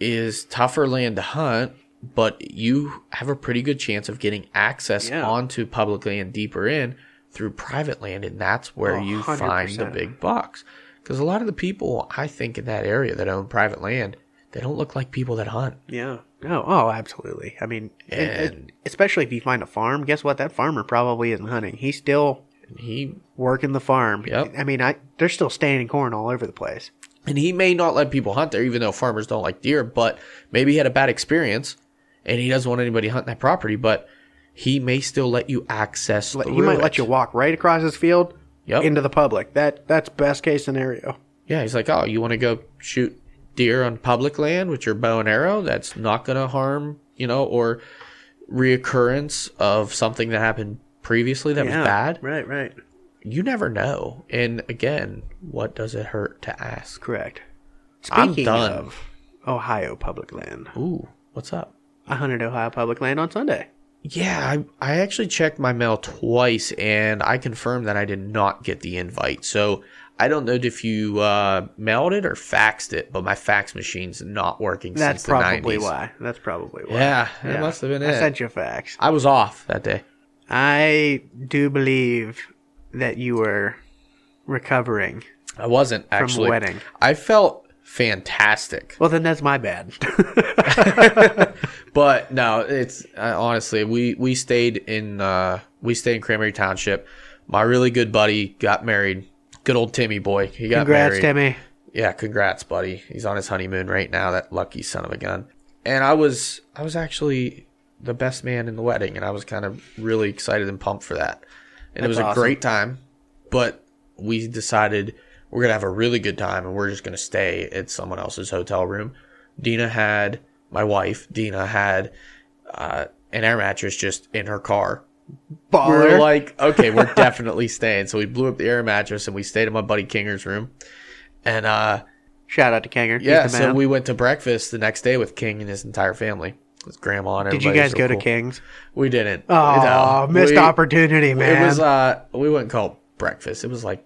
is tougher land to hunt, but you have a pretty good chance of getting access Yeah. onto public land deeper in through private land, and that's where Oh, you find the big bucks. Because a lot of the people I think in that area that own private land, they don't look like people that hunt. Yeah. Oh, oh, absolutely. I mean, and, and And- especially if you find a farm, guess what? That farmer probably isn't hunting. He's still he working the farm. Yep. I mean, I they're still standing corn all over the place. And he may not let people hunt there, even though farmers don't like deer. But maybe he had a bad experience, and he doesn't want anybody hunting that property. But he may still let you access. He might it. let you walk right across his field Yep. into the public. That that's best case scenario. Yeah, he's like, oh, you want to go shoot deer on public land with your bow and arrow? That's not going to harm, you know, or reoccurrence of something that happened previously that was bad. Right, right. You never know. And again, what does it hurt to ask? Correct. I'm Speaking done. of Ohio public land, Ooh, what's up? I hunted Ohio public land on Sunday. Yeah, I, I actually checked my mail twice and I confirmed that I did not get the invite. So I don't know if you uh, mailed it or faxed it, but my fax machine's not working That's since the probably 90s. why. That's probably why. Yeah, it must have been I it. sent you a fax. I was off that day. I do believe that you were recovering. I wasn't actually. wedding. I felt fantastic, Well, then that's my bad. but no, it's uh, honestly we we stayed in uh, we stayed in Cranberry Township. My really good buddy got married. Good old Timmy boy. He got married. Congrats, married. Timmy. Yeah, congrats, buddy. He's on his honeymoon right now. That lucky son of a gun. And I was I was actually the best man in the wedding, and I was kind of really excited and pumped for that. And it was That's a great time, but we decided we're gonna have a really good time, and we're just gonna stay at someone else's hotel room. Dina had my wife. Dina had uh, an air mattress just in her car. We Baller. were like, okay, we're definitely staying. So we blew up the air mattress and we stayed in my buddy Kinger's room. And uh, Shout out to Kanger. yeah, so we went to breakfast the next day with King and his entire family, his grandma and Did you guys So go to. King's? We didn't. Oh, No. missed We- opportunity, man. It was uh, we wouldn't call it breakfast. It was like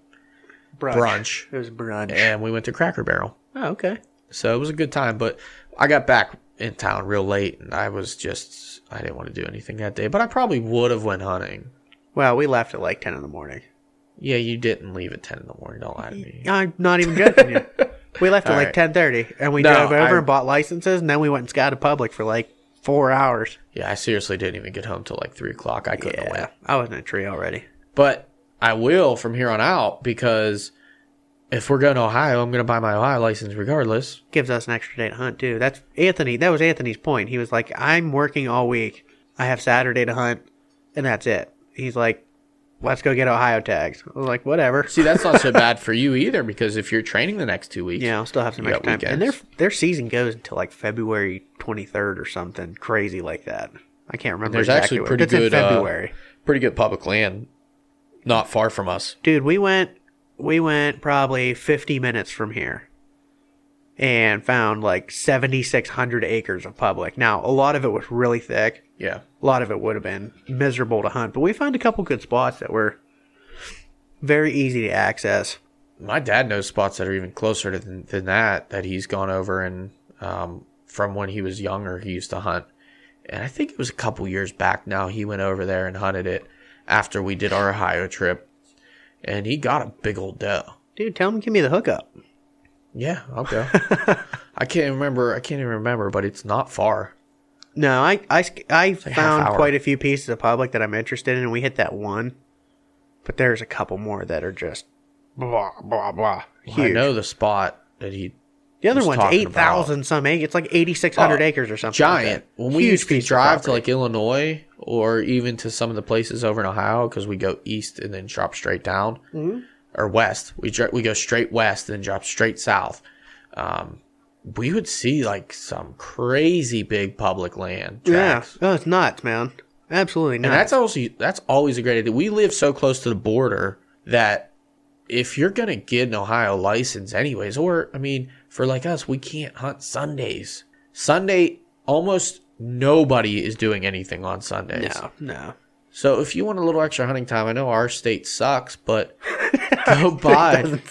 brunch. It was brunch. and we went to Cracker Barrel. oh, okay. So it was a good time. But I got back in town real late, and I was just I didn't want to do anything that day. But I probably would have went hunting. Well, we left at like 10 in the morning. Yeah, you didn't leave at ten in the morning. Don't lie to me. I'm not even joking you. We left at like right. ten thirty, and we No, drove over I- and bought licenses, and then we went and scouted public for like four hours. Yeah, I seriously didn't even get home till like three o'clock. I couldn't have went. I was in a tree already. But I will from here on out because if we're going to Ohio, I'm going to buy my Ohio license regardless. Gives us an extra day to hunt too. That's Anthony. That was Anthony's point. He was like, "I'm working all week. I have Saturday to hunt, and that's it." He's like, "Let's go get Ohio tags." I was like, "Whatever." See, that's not so bad for you either because if you're training the next two weeks, Yeah, I'll still have some extra time. And their weekends. their season goes until like February 23rd or something crazy like that. I can't remember. there's exactly actually pretty good, uh, February. pretty good public land not far from us. Dude, we went we went probably 50 minutes from here and found like 7600 acres of public. Now, a lot of it was really thick. Yeah. A lot of it would have been miserable to hunt, but we found a couple good spots that were very easy to access. My dad knows spots that are even closer than, than that that he's gone over and um, from when he was younger, he used to hunt. And I think it was a couple years back now, he went over there and hunted it after we did our Ohio trip. And he got a big old doe. Dude, tell him give me the hookup. Yeah, I'll go. I can't remember. I can't even remember, but it's not far. No, I half found hour. quite a few pieces of public that I'm interested in, and we hit that one. But there's a couple more that are just blah blah blah. Well, I know the spot that he the other one's eight thousand some acres. It's like eighty six hundred Oh, acres or something. giant. that. when we Huge used to piece drive to like Illinois or even to some of the places over in Ohio because we go east and then drop straight down Mm-hmm. Or west. We dr- we go straight west and then drop straight south. Um, we would see like some crazy big public land yeah, oh, it's nuts, man. Absolutely nuts. And that's also that's always a great idea. We live so close to the border that if you're gonna get an Ohio license anyways, or I mean, for like us, we can't hunt Sundays. Sunday almost nobody is doing anything on Sundays. no, no. So if you want a little extra hunting time, I know our state sucks, but go by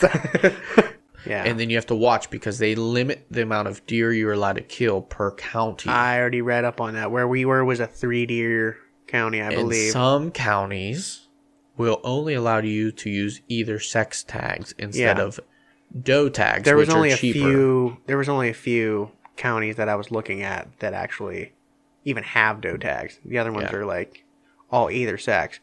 Yeah, and then you have to watch because they limit the amount of deer you're allowed to kill per county. I already read up on that. Where we were was a three deer county, I and believe. some counties will only allow you to use either sex tags instead Yeah. of doe tags. there was only a few. There was only a few counties that I was looking at that actually even have doe tags. The other ones Yeah. are like all either sex.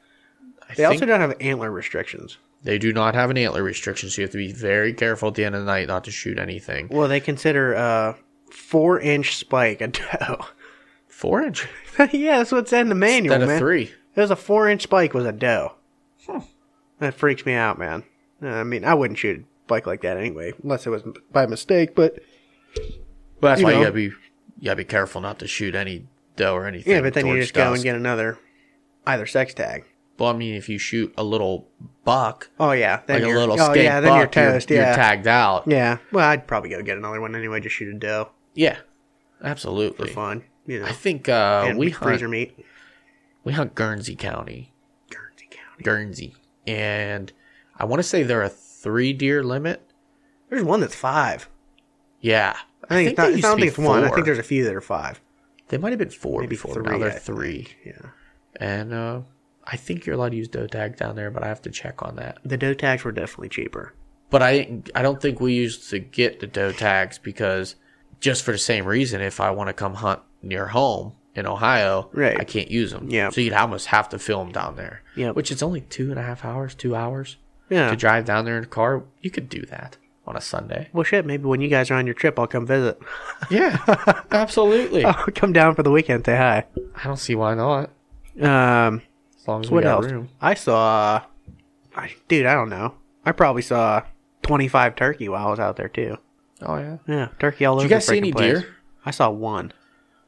I They also don't have antler restrictions. they do not have an antler restriction, so you have to be very careful at the end of the night not to shoot anything. Well, they consider a four inch spike a doe. Four inch yeah, that's what's in the manual, instead of man. three. It was a four inch spike was a doe. That freaks me out, man. Uh, I mean, I wouldn't shoot a spike like that anyway, unless it was by mistake. But But that's You why know. you gotta be you gotta be careful not to shoot any doe or anything. yeah, but then you just go and get another either sex tag. Well, I mean, if you shoot a little buck, Oh yeah, then like a little oh skate yeah, then buck, you're you're, toast. you're tagged out. yeah. Well, I'd probably go get another one anyway. Just shoot a doe Yeah, absolutely for fun, you know. I think uh, we freezer hunt, meat. we hunt Guernsey County, Guernsey County. Guernsey, and I want to say there are three deer limit. There's one that's five. Yeah, I think, it's not, they I don't think it's one. I think there's a few that are five. they might have been four Maybe before. three. now they're I three, think. Yeah. And uh, I think you're allowed to use doe tag down there, but I have to check on that. The doe tags were definitely cheaper. But I I don't think we used to get the doe tags because just for the same reason, if I want to come hunt near home in Ohio, Right. I can't use them. Yeah. So you'd almost have to film down there. Yep. Which is only two and a half hours, two hours Yeah. to drive down there in a car. You could do that on a Sunday. Well, shit. Maybe when you guys are on your trip, I'll come visit. Yeah, absolutely. I'll come down for the weekend. Say hi. I don't see why not. Um, As long as we what else? room. I saw. I, dude, I don't know. I probably saw 25 turkey while I was out there too. Oh yeah. Yeah, turkey all over. Did over. you guys see any place. deer? I saw one.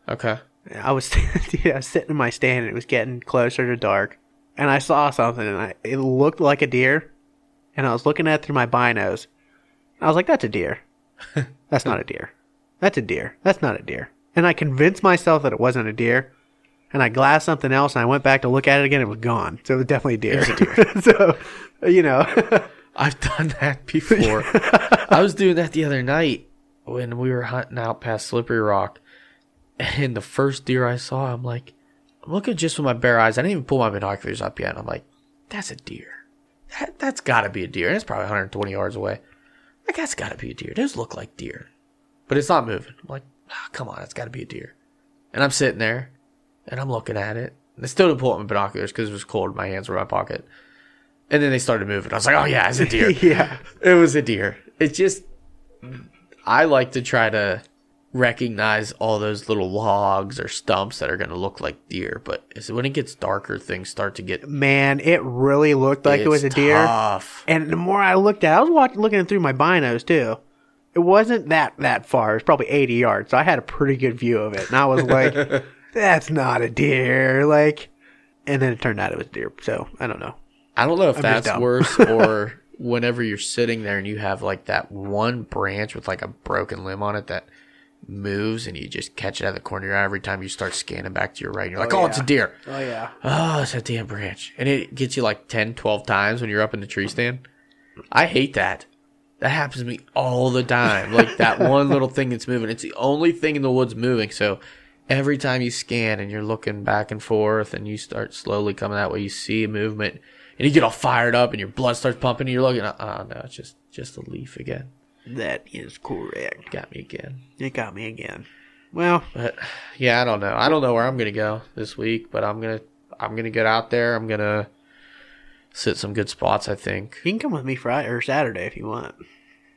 Okay. I was, dude, I was sitting in my stand and it was getting closer to dark, and I saw something and I, it looked like a deer, and I was looking at it through my binos. I was like, "That's a deer. That's not a deer. That's a deer. That's not a deer." And I convinced myself that it wasn't a deer, and I glassed something else, and I went back to look at it again. It was gone. So it was definitely a deer. was a deer. so, you know, I've done that before. I was doing that the other night when we were hunting out past Slippery Rock. And the first deer I saw, I'm like, I'm looking just with my bare eyes. I didn't even pull my binoculars up yet. And I'm like, that's a deer. That, that's got to be a deer. And it's probably 120 yards away. Like, that's got to be a deer. Those look like deer. But it's not moving. I'm like, ah, come on, it's got to be a deer. And I'm sitting there and I'm looking at it. And I still didn't pull up my binoculars because it was cold. My hands were in my pocket. And then they started moving. I was like, oh, yeah, it's a deer. yeah. It was a deer. It's just I like to try to recognize all those little logs or stumps that are going to look like deer, but when it gets darker, things start to get Man, it really looked like it was a deer. Tough. And the more I looked at, it, I was watching, looking through my binos too. It wasn't that that far. It was probably 80 yards. So I had a pretty good view of it, and I was like, "That's not a deer." Like, and then it turned out it was deer. So I don't know. I don't know if I'm that's worse or whenever you're sitting there and you have like that one branch with like a broken limb on it that moves and you just catch it out of the corner of your eye every time you start scanning back to your right. And you're like, oh, oh it's a deer. Oh yeah. Oh, it's a damn branch. And it gets you like 10, 12 times when you're up in the tree stand. I hate that. That happens to me all the time. Like that one little thing that's moving. It's the only thing in the woods moving. So every time you scan and you're looking back and forth and you start slowly coming that way, you see a movement and you get all fired up and your blood starts pumping and you're looking, oh no, it's just just a leaf again. That is correct. Got me again. It got me again. Well, But yeah, I don't know. I don't know where I'm gonna go this week, but I'm gonna I'm gonna get out there. I'm gonna sit some good spots. I think you can come with me Friday or Saturday if you want.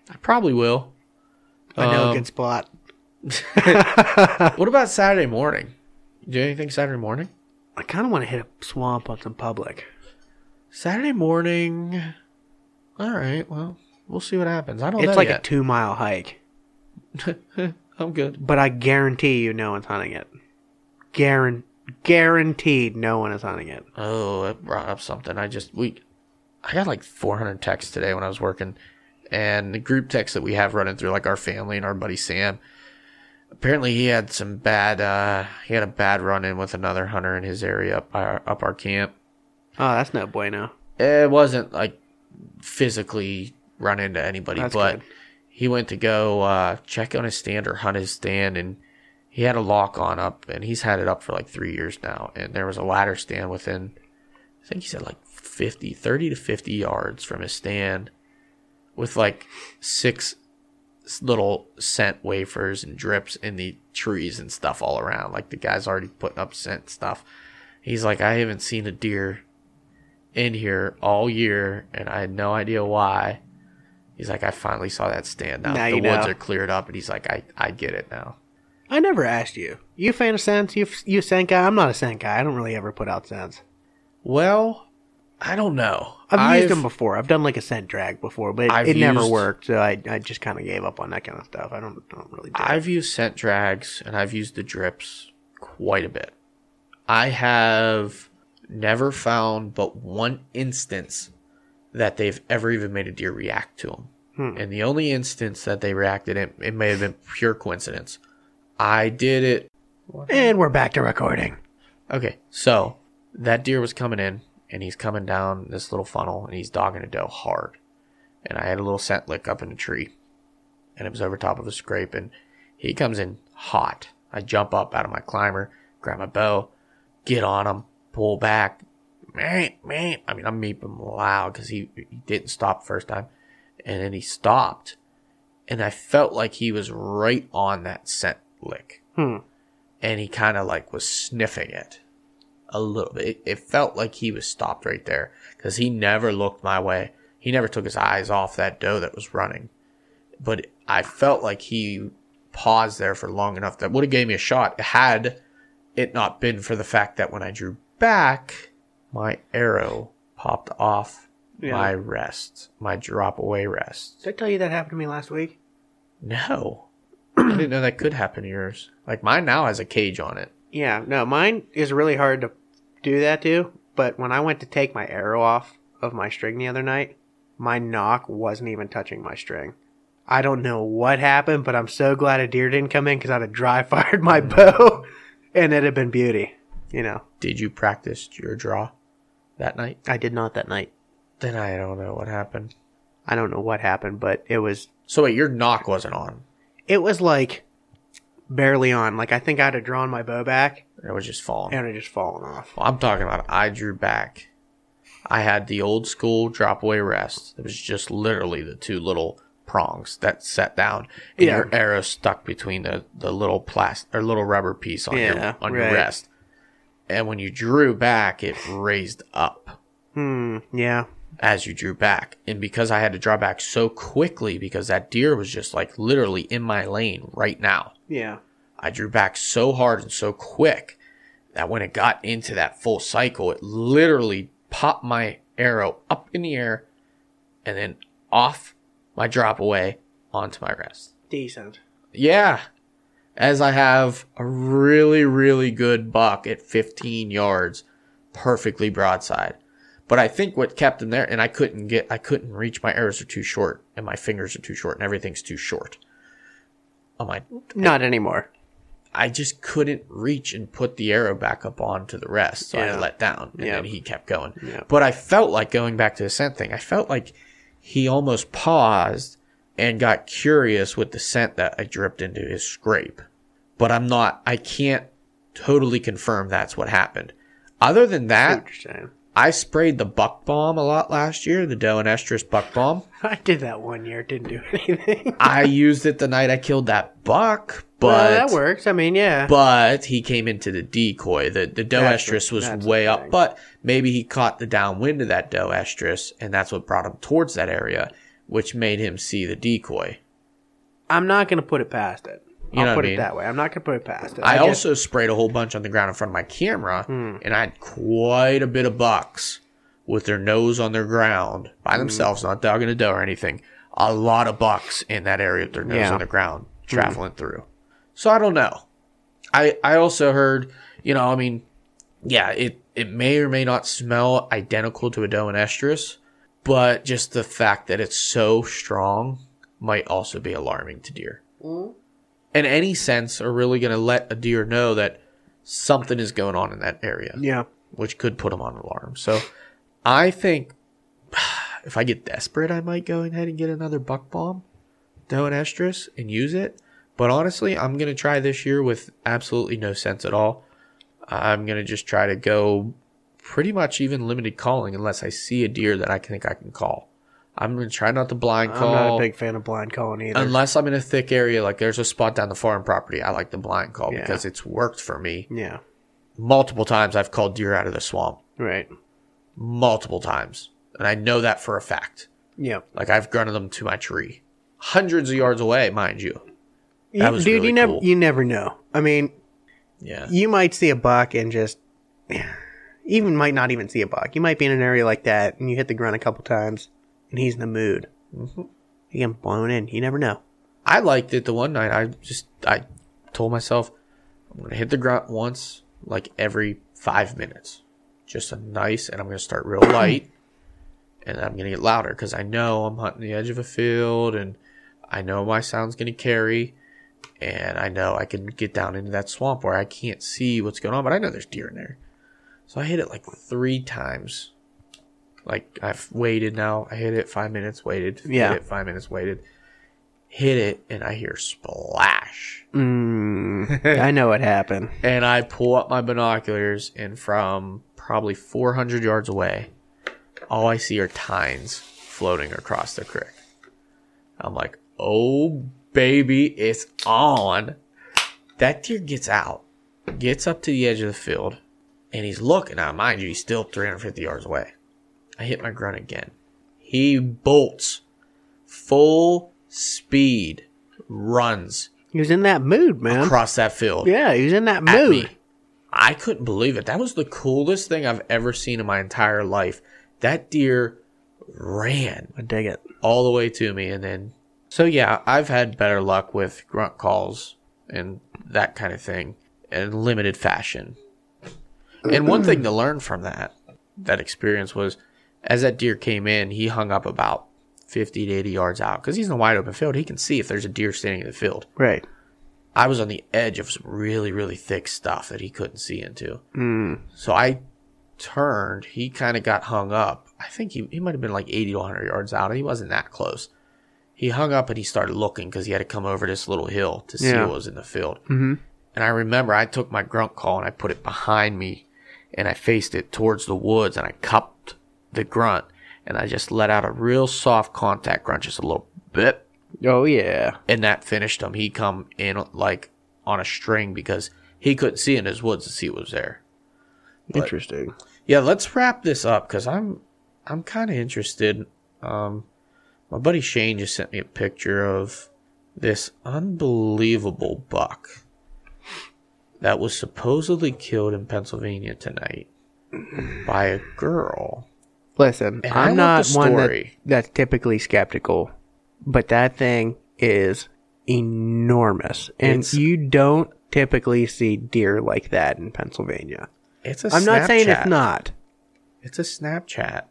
I probably will. I know Um, a good spot. What about Saturday morning? Do anything Saturday morning? I kind of want to hit a swamp on some public. Saturday morning. All right. Well, we'll see what happens. I don't It's know like a two mile hike, I'm good. but I guarantee you no one's hunting it. Guaran- guaranteed no one is hunting it. Oh, it brought up something. I just we, I got like 400 texts today when I was working, and the group text that we have running through like our family and our buddy Sam. Apparently, he had some bad. uh He had a bad run in with another hunter in his area up our up our camp. Oh, that's no bueno. It wasn't like physically run into anybody, That's but good. he went to go uh, check on his stand or hunt his stand, and he had a lock on up, and he's had it up for like three years now. And there was a ladder stand within, I think he said like 50, 30 to 50 yards from his stand with like six little scent wafers and drips in the trees and stuff all around. Like the guy's already putting up scent stuff. He's like, I haven't seen a deer in here all year, and I had no idea why. He's like, I finally saw that stand now. Now the woods know. are cleared up, and he's like, I, I get it now. I never asked you. You a fan of scents? You you a scent guy? I'm not a scent guy. I don't really ever put out scents. Well, I don't know. I've, used them before. I've done like a scent drag before, but it, I've it never used- worked. So I, I just kind of gave up on that kind of stuff. I don't don't really do. I've used scent drags and I've used the drips quite a bit. I have never found but one instance that they've ever even made a deer react to them. Hmm. And the only instance that they reacted, it, it may have been pure coincidence. I did it And we're back to recording. Okay, so that deer was coming in, and he's coming down this little funnel, and he's dogging a doe hard. And I had a little scent lick up in a tree, and it was over top of a scrape, and he comes in hot. I jump up out of my climber, grab my bow, get on him, pull back. I mean, I'm meeping loud because he, he didn't stop first time, and then he stopped, and I felt like he was right on that scent lick Hmm. and he kind of like was sniffing it a little bit. It, felt like he was stopped right there because he never looked my way. He never took his eyes off that doe that was running. But I felt like he paused there for long enough that would have gave me a shot had it not been for the fact that when I drew back, my arrow popped off Yeah. my rest, my drop away rest. Did I tell you that happened to me last week? No. I didn't know that could happen to yours. Like mine now has a cage on it. Yeah, no, mine is really hard to do that to. But when I went to take my arrow off of my string the other night, my nock wasn't even touching my string. I don't know what happened, but I'm so glad a deer didn't come in because I'd have dry fired my mm. bow, and it'd have been beauty. You know, Did you practice your draw that night? I did not that night. Then I don't know what happened. I don't know what happened, but it was So wait, your nock wasn't on. it was like barely on. Like I think I'd have drawn my bow back It was just falling. and it just fallen off. Well, I'm talking about I drew back. I had the old school drop away rest. It was just literally the two little prongs that set down, and Yeah. your arrow stuck between the, the little plastic or little rubber piece on Yeah, your on your rest. And when you drew back, it raised up. Hmm. Yeah. As you drew back. And because I had to draw back so quickly because that deer was just like literally in my lane right now, Yeah. I drew back so hard and so quick that when it got into that full cycle, it literally popped my arrow up in the air and then off my drop away onto my rest. Decent. Yeah. As I have a really, really good buck at 15 yards, perfectly broadside. But I think what kept him there, and I couldn't get, I couldn't reach. My arrows are too short, and my fingers are too short, and everything's too short. Oh my! Not anymore. I just couldn't reach and put the arrow back up onto the rest, so I let down, and Yeah. then he kept going. Yeah. But I felt like going back to the scent thing. I felt like he almost paused and got curious with the scent that I dripped into his scrape. But I'm not. I can't totally confirm that's what happened. Other than that, what you're saying. I sprayed the buck bomb a lot last year, the doe and estrus buck bomb. I did that one year. Didn't do anything. I used it the night I killed that buck, but well, that works. I mean, yeah. but he came into the decoy. The the doe That's estrus was way up, but maybe he caught the downwind of that doe estrus, and that's what brought him towards that area, which made him see the decoy. I'm not going to put it past it. You I'll know put I it mean? that way. I'm not going to put it past it. I, just- also sprayed a whole bunch on the ground in front of my camera, Hmm. and I had quite a bit of bucks with their nose on their ground Hmm. by themselves, not dogging a doe or anything. A lot of bucks in that area with their nose Yeah. Hmm. on the ground traveling through. So I don't know. I I also heard, you know, I mean, yeah, it it may or may not smell identical to a doe and estrus, but just the fact that it's so strong might also be alarming to deer. And any scents are really going to let a deer know that something is going on in that area, Yeah. which could put them on alarm. So I think if I get desperate, I might go ahead and get another buck bomb, doe and estrus, and use it. But honestly, I'm going to try this year with absolutely no scents at all. I'm going to just try to go pretty much even limited calling unless I see a deer that I think I can call. I'm to try not to blind call. I'm not a big fan of blind calling either. Unless I'm in a thick area, like there's a spot down the farm property, I like the blind call Yeah. because it's worked for me. yeah. Multiple times I've called deer out of the swamp. Right. Multiple times. And I know that for a fact. Yeah. Like I've grunted them to my tree. Hundreds of yards away, mind you. You- That was dude, really you never cool. you never know. I mean, Yeah. you might see a buck and just even might not even see a buck. You might be in an area like that and you hit the grunt a couple times and he's in the mood. Mm-hmm. He get blown in. You never know. I liked it the one night. I just I told myself I'm gonna hit the grunt once, like every five minutes. Just a nice and I'm gonna start real light and I'm gonna get louder because I know I'm hunting the edge of a field and I know my sound's gonna carry and I know I can get down into that swamp where I can't see what's going on, but I know there's deer in there. So I hit it like three times. Like I've waited now. I hit it five minutes, waited. Yeah. Hit it five minutes, waited. Hit it, and I hear splash. Mm, I know what happened. And I pull up my binoculars, and from probably 400 yards away, all I see are tines floating across the creek. I'm like, oh, baby, it's on. That deer gets out, gets up to the edge of the field, and he's looking. Now, mind you, he's still 350 yards away. I hit my grunt again. He bolts full speed, runs He was in that mood, man. across that field yeah, he was in that at mood. me. I couldn't believe it. That was the coolest thing I've ever seen in my entire life. That deer ran I dig it. all the way to me and then so yeah, I've had better luck with grunt calls and that kind of thing in limited fashion. And one thing to learn from that that experience was as that deer came in, he hung up about 50 to 80 yards out because he's in a wide open field. He can see if there's a deer standing in the field. Right. I was on the edge of some really, really thick stuff that he couldn't see into. Mm. So I turned. He kind of got hung up. I think he, he might have been like 80 to 100 yards out. and He wasn't that close. He hung up and he started looking because he had to come over this little hill to see Yeah. what was in the field. Mm-hmm. And I remember I took my grunt call and I put it behind me and I faced it towards the woods and I cupped the grunt and I just let out a real soft contact grunt, just a little bit Oh yeah. and that finished him. He come in like on a string because he couldn't see in his woods to see what was there. Interesting. Yeah, let's wrap this up because I'm I'm kind of interested. Um, my buddy Shane just sent me a picture of this unbelievable buck that was supposedly killed in Pennsylvania tonight by a girl. Listen, And I'm not one that, that's typically skeptical, but that thing is enormous, and It's- you don't typically see deer like that in Pennsylvania. It's a I'm not saying it's not. It's a Snapchat,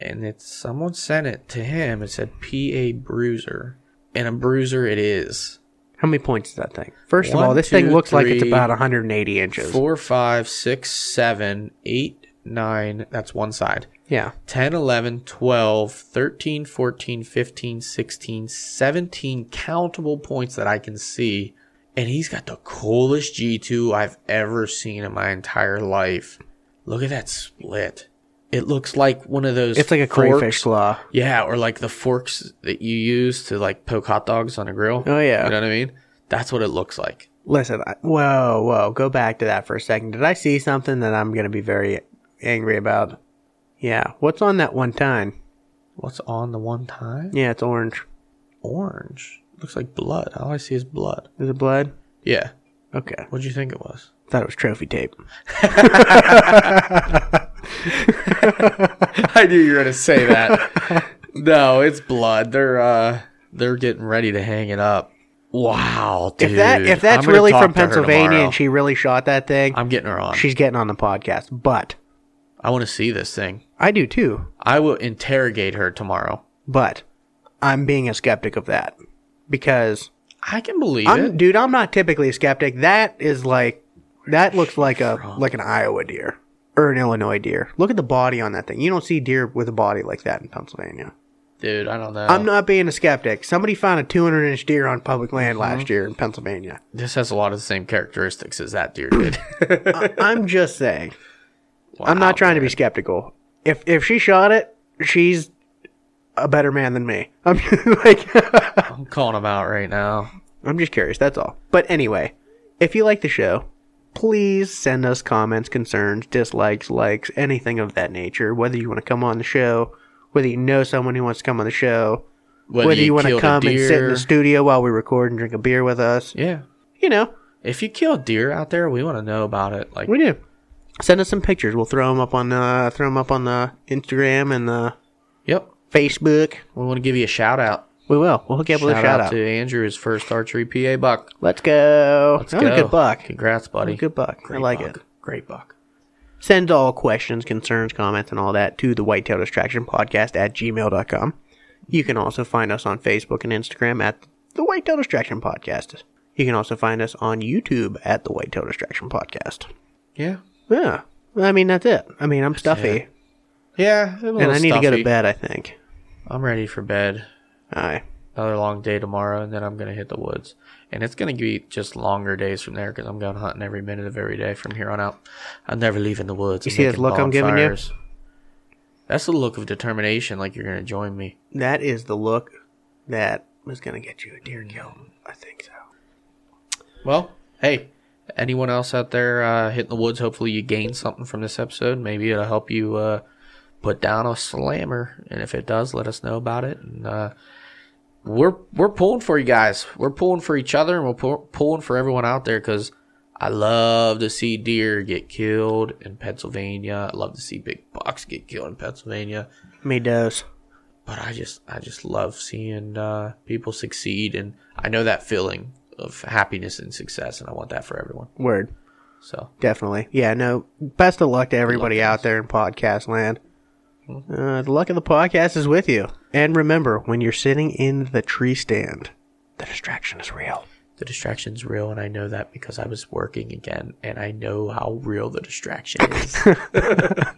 and it's someone sent it to him. It said P.A. Bruiser, and a bruiser it is. How many points is that thing? First of all, this thing two, looks like it's about 180 inches. Four, five, six, seven, eight, nine. That's one side. Yeah. 10, 11, 12, 13, 14, 15, 16, 17 countable points that I can see. And he's got the coolest G2 I've ever seen in my entire life. Look at that split. It looks like one of those. It's like a forks. crayfish claw. Yeah, or like the forks that you use to like poke hot dogs on a grill. Oh, yeah. you know what I mean. That's what it looks like. Listen, I, whoa, whoa, go back to that for a second. Did I see something that I'm gonna be very angry about? Yeah, what's on that one time? What's on the one time? Yeah, it's orange. Orange. Looks like blood. All I see is blood. Is it blood? Yeah. Okay, What'd you think it was? thought it was trophy tape. I knew you were gonna say that. no, it's blood. They're uh they're getting ready to hang it up. Wow, dude. If that if that's really from Pennsylvania and she really shot that thing, I'm getting her on. she's getting on the podcast. But I want to see this thing. I do too. I will interrogate her tomorrow. But I'm being a skeptic of that because I can believe I'm it. dude. I'm not typically a skeptic. That is like that looks like a like an Iowa deer or an Illinois deer. Look at the body on that thing. You don't see deer with a body like that in Pennsylvania. Dude, I don't know. I'm not being a skeptic. Somebody found a 200 inch deer on public land Mm-hmm. last year in Pennsylvania. This has a lot of the same characteristics as that deer did. I'm just saying. I'm not trying to be skeptical. If if she shot it, she's a better man than me. I'm like I'm calling him out right now. I'm just curious, that's all. But anyway, if you like the show, please send us comments, concerns, dislikes, likes, anything of that nature. Whether you want to come on the show, whether you know someone who wants to come on the show, whether, you, want to come and sit in the studio while we record and drink a beer with us. Yeah. You know, If you kill deer out there, we want to know about it. Like, we do. Send us some pictures. We'll throw them up on uh, throw them up on the Instagram and the yep. Facebook. We want to give you a shout out. We will. We'll hook you up with a Shout, shout out, out. to Andrew, his first archery PA buck. Let's go. Let's that go. a good buck. Congrats, buddy. Good buck. I Great like buck. it. Great buck. Send all questions, concerns, comments, and all that to the Whitetail Distraction Podcast at gmail.com. You can also find us on Facebook and Instagram at the Whitetail Distraction Podcast. You can also find us on YouTube at the Whitetail Distraction Podcast. Yeah. Yeah. I mean, that's it. I mean, I'm stuffy. Yeah. And I need to go to bed, I think. I'm ready for bed. Aye. Another long day tomorrow, and then I'm going to hit the woods. And it's going to be just longer days from there because I'm going hunting every minute of every day from here on out. I'm never leaving the woods. You see this making look I'm giving you? bonfires. That's the look of determination, like you're going to join me. That is the look that was going to get you a deer kill. I think so. Well, hey, anyone else out there uh, hitting the woods? Hopefully, you gain something from this episode. Maybe it'll help you uh, put down a slammer, and if it does, let us know about it. And uh, we're we're pulling for you guys. We're pulling for each other, and we're pull, pulling for everyone out there because I love to see deer get killed in Pennsylvania. I love to see big bucks get killed in Pennsylvania Me does. but I just I just love seeing uh, people succeed, and I know that feeling of happiness and success, and I want that for everyone. Word. So Definitely. Yeah, no. Best of luck to everybody out there in podcast land. Uh, the luck of the podcast is with you. And remember, when you're sitting in the tree stand, the distraction is real. the distraction's real, and I know that because I was working again, and I know how real the distraction is.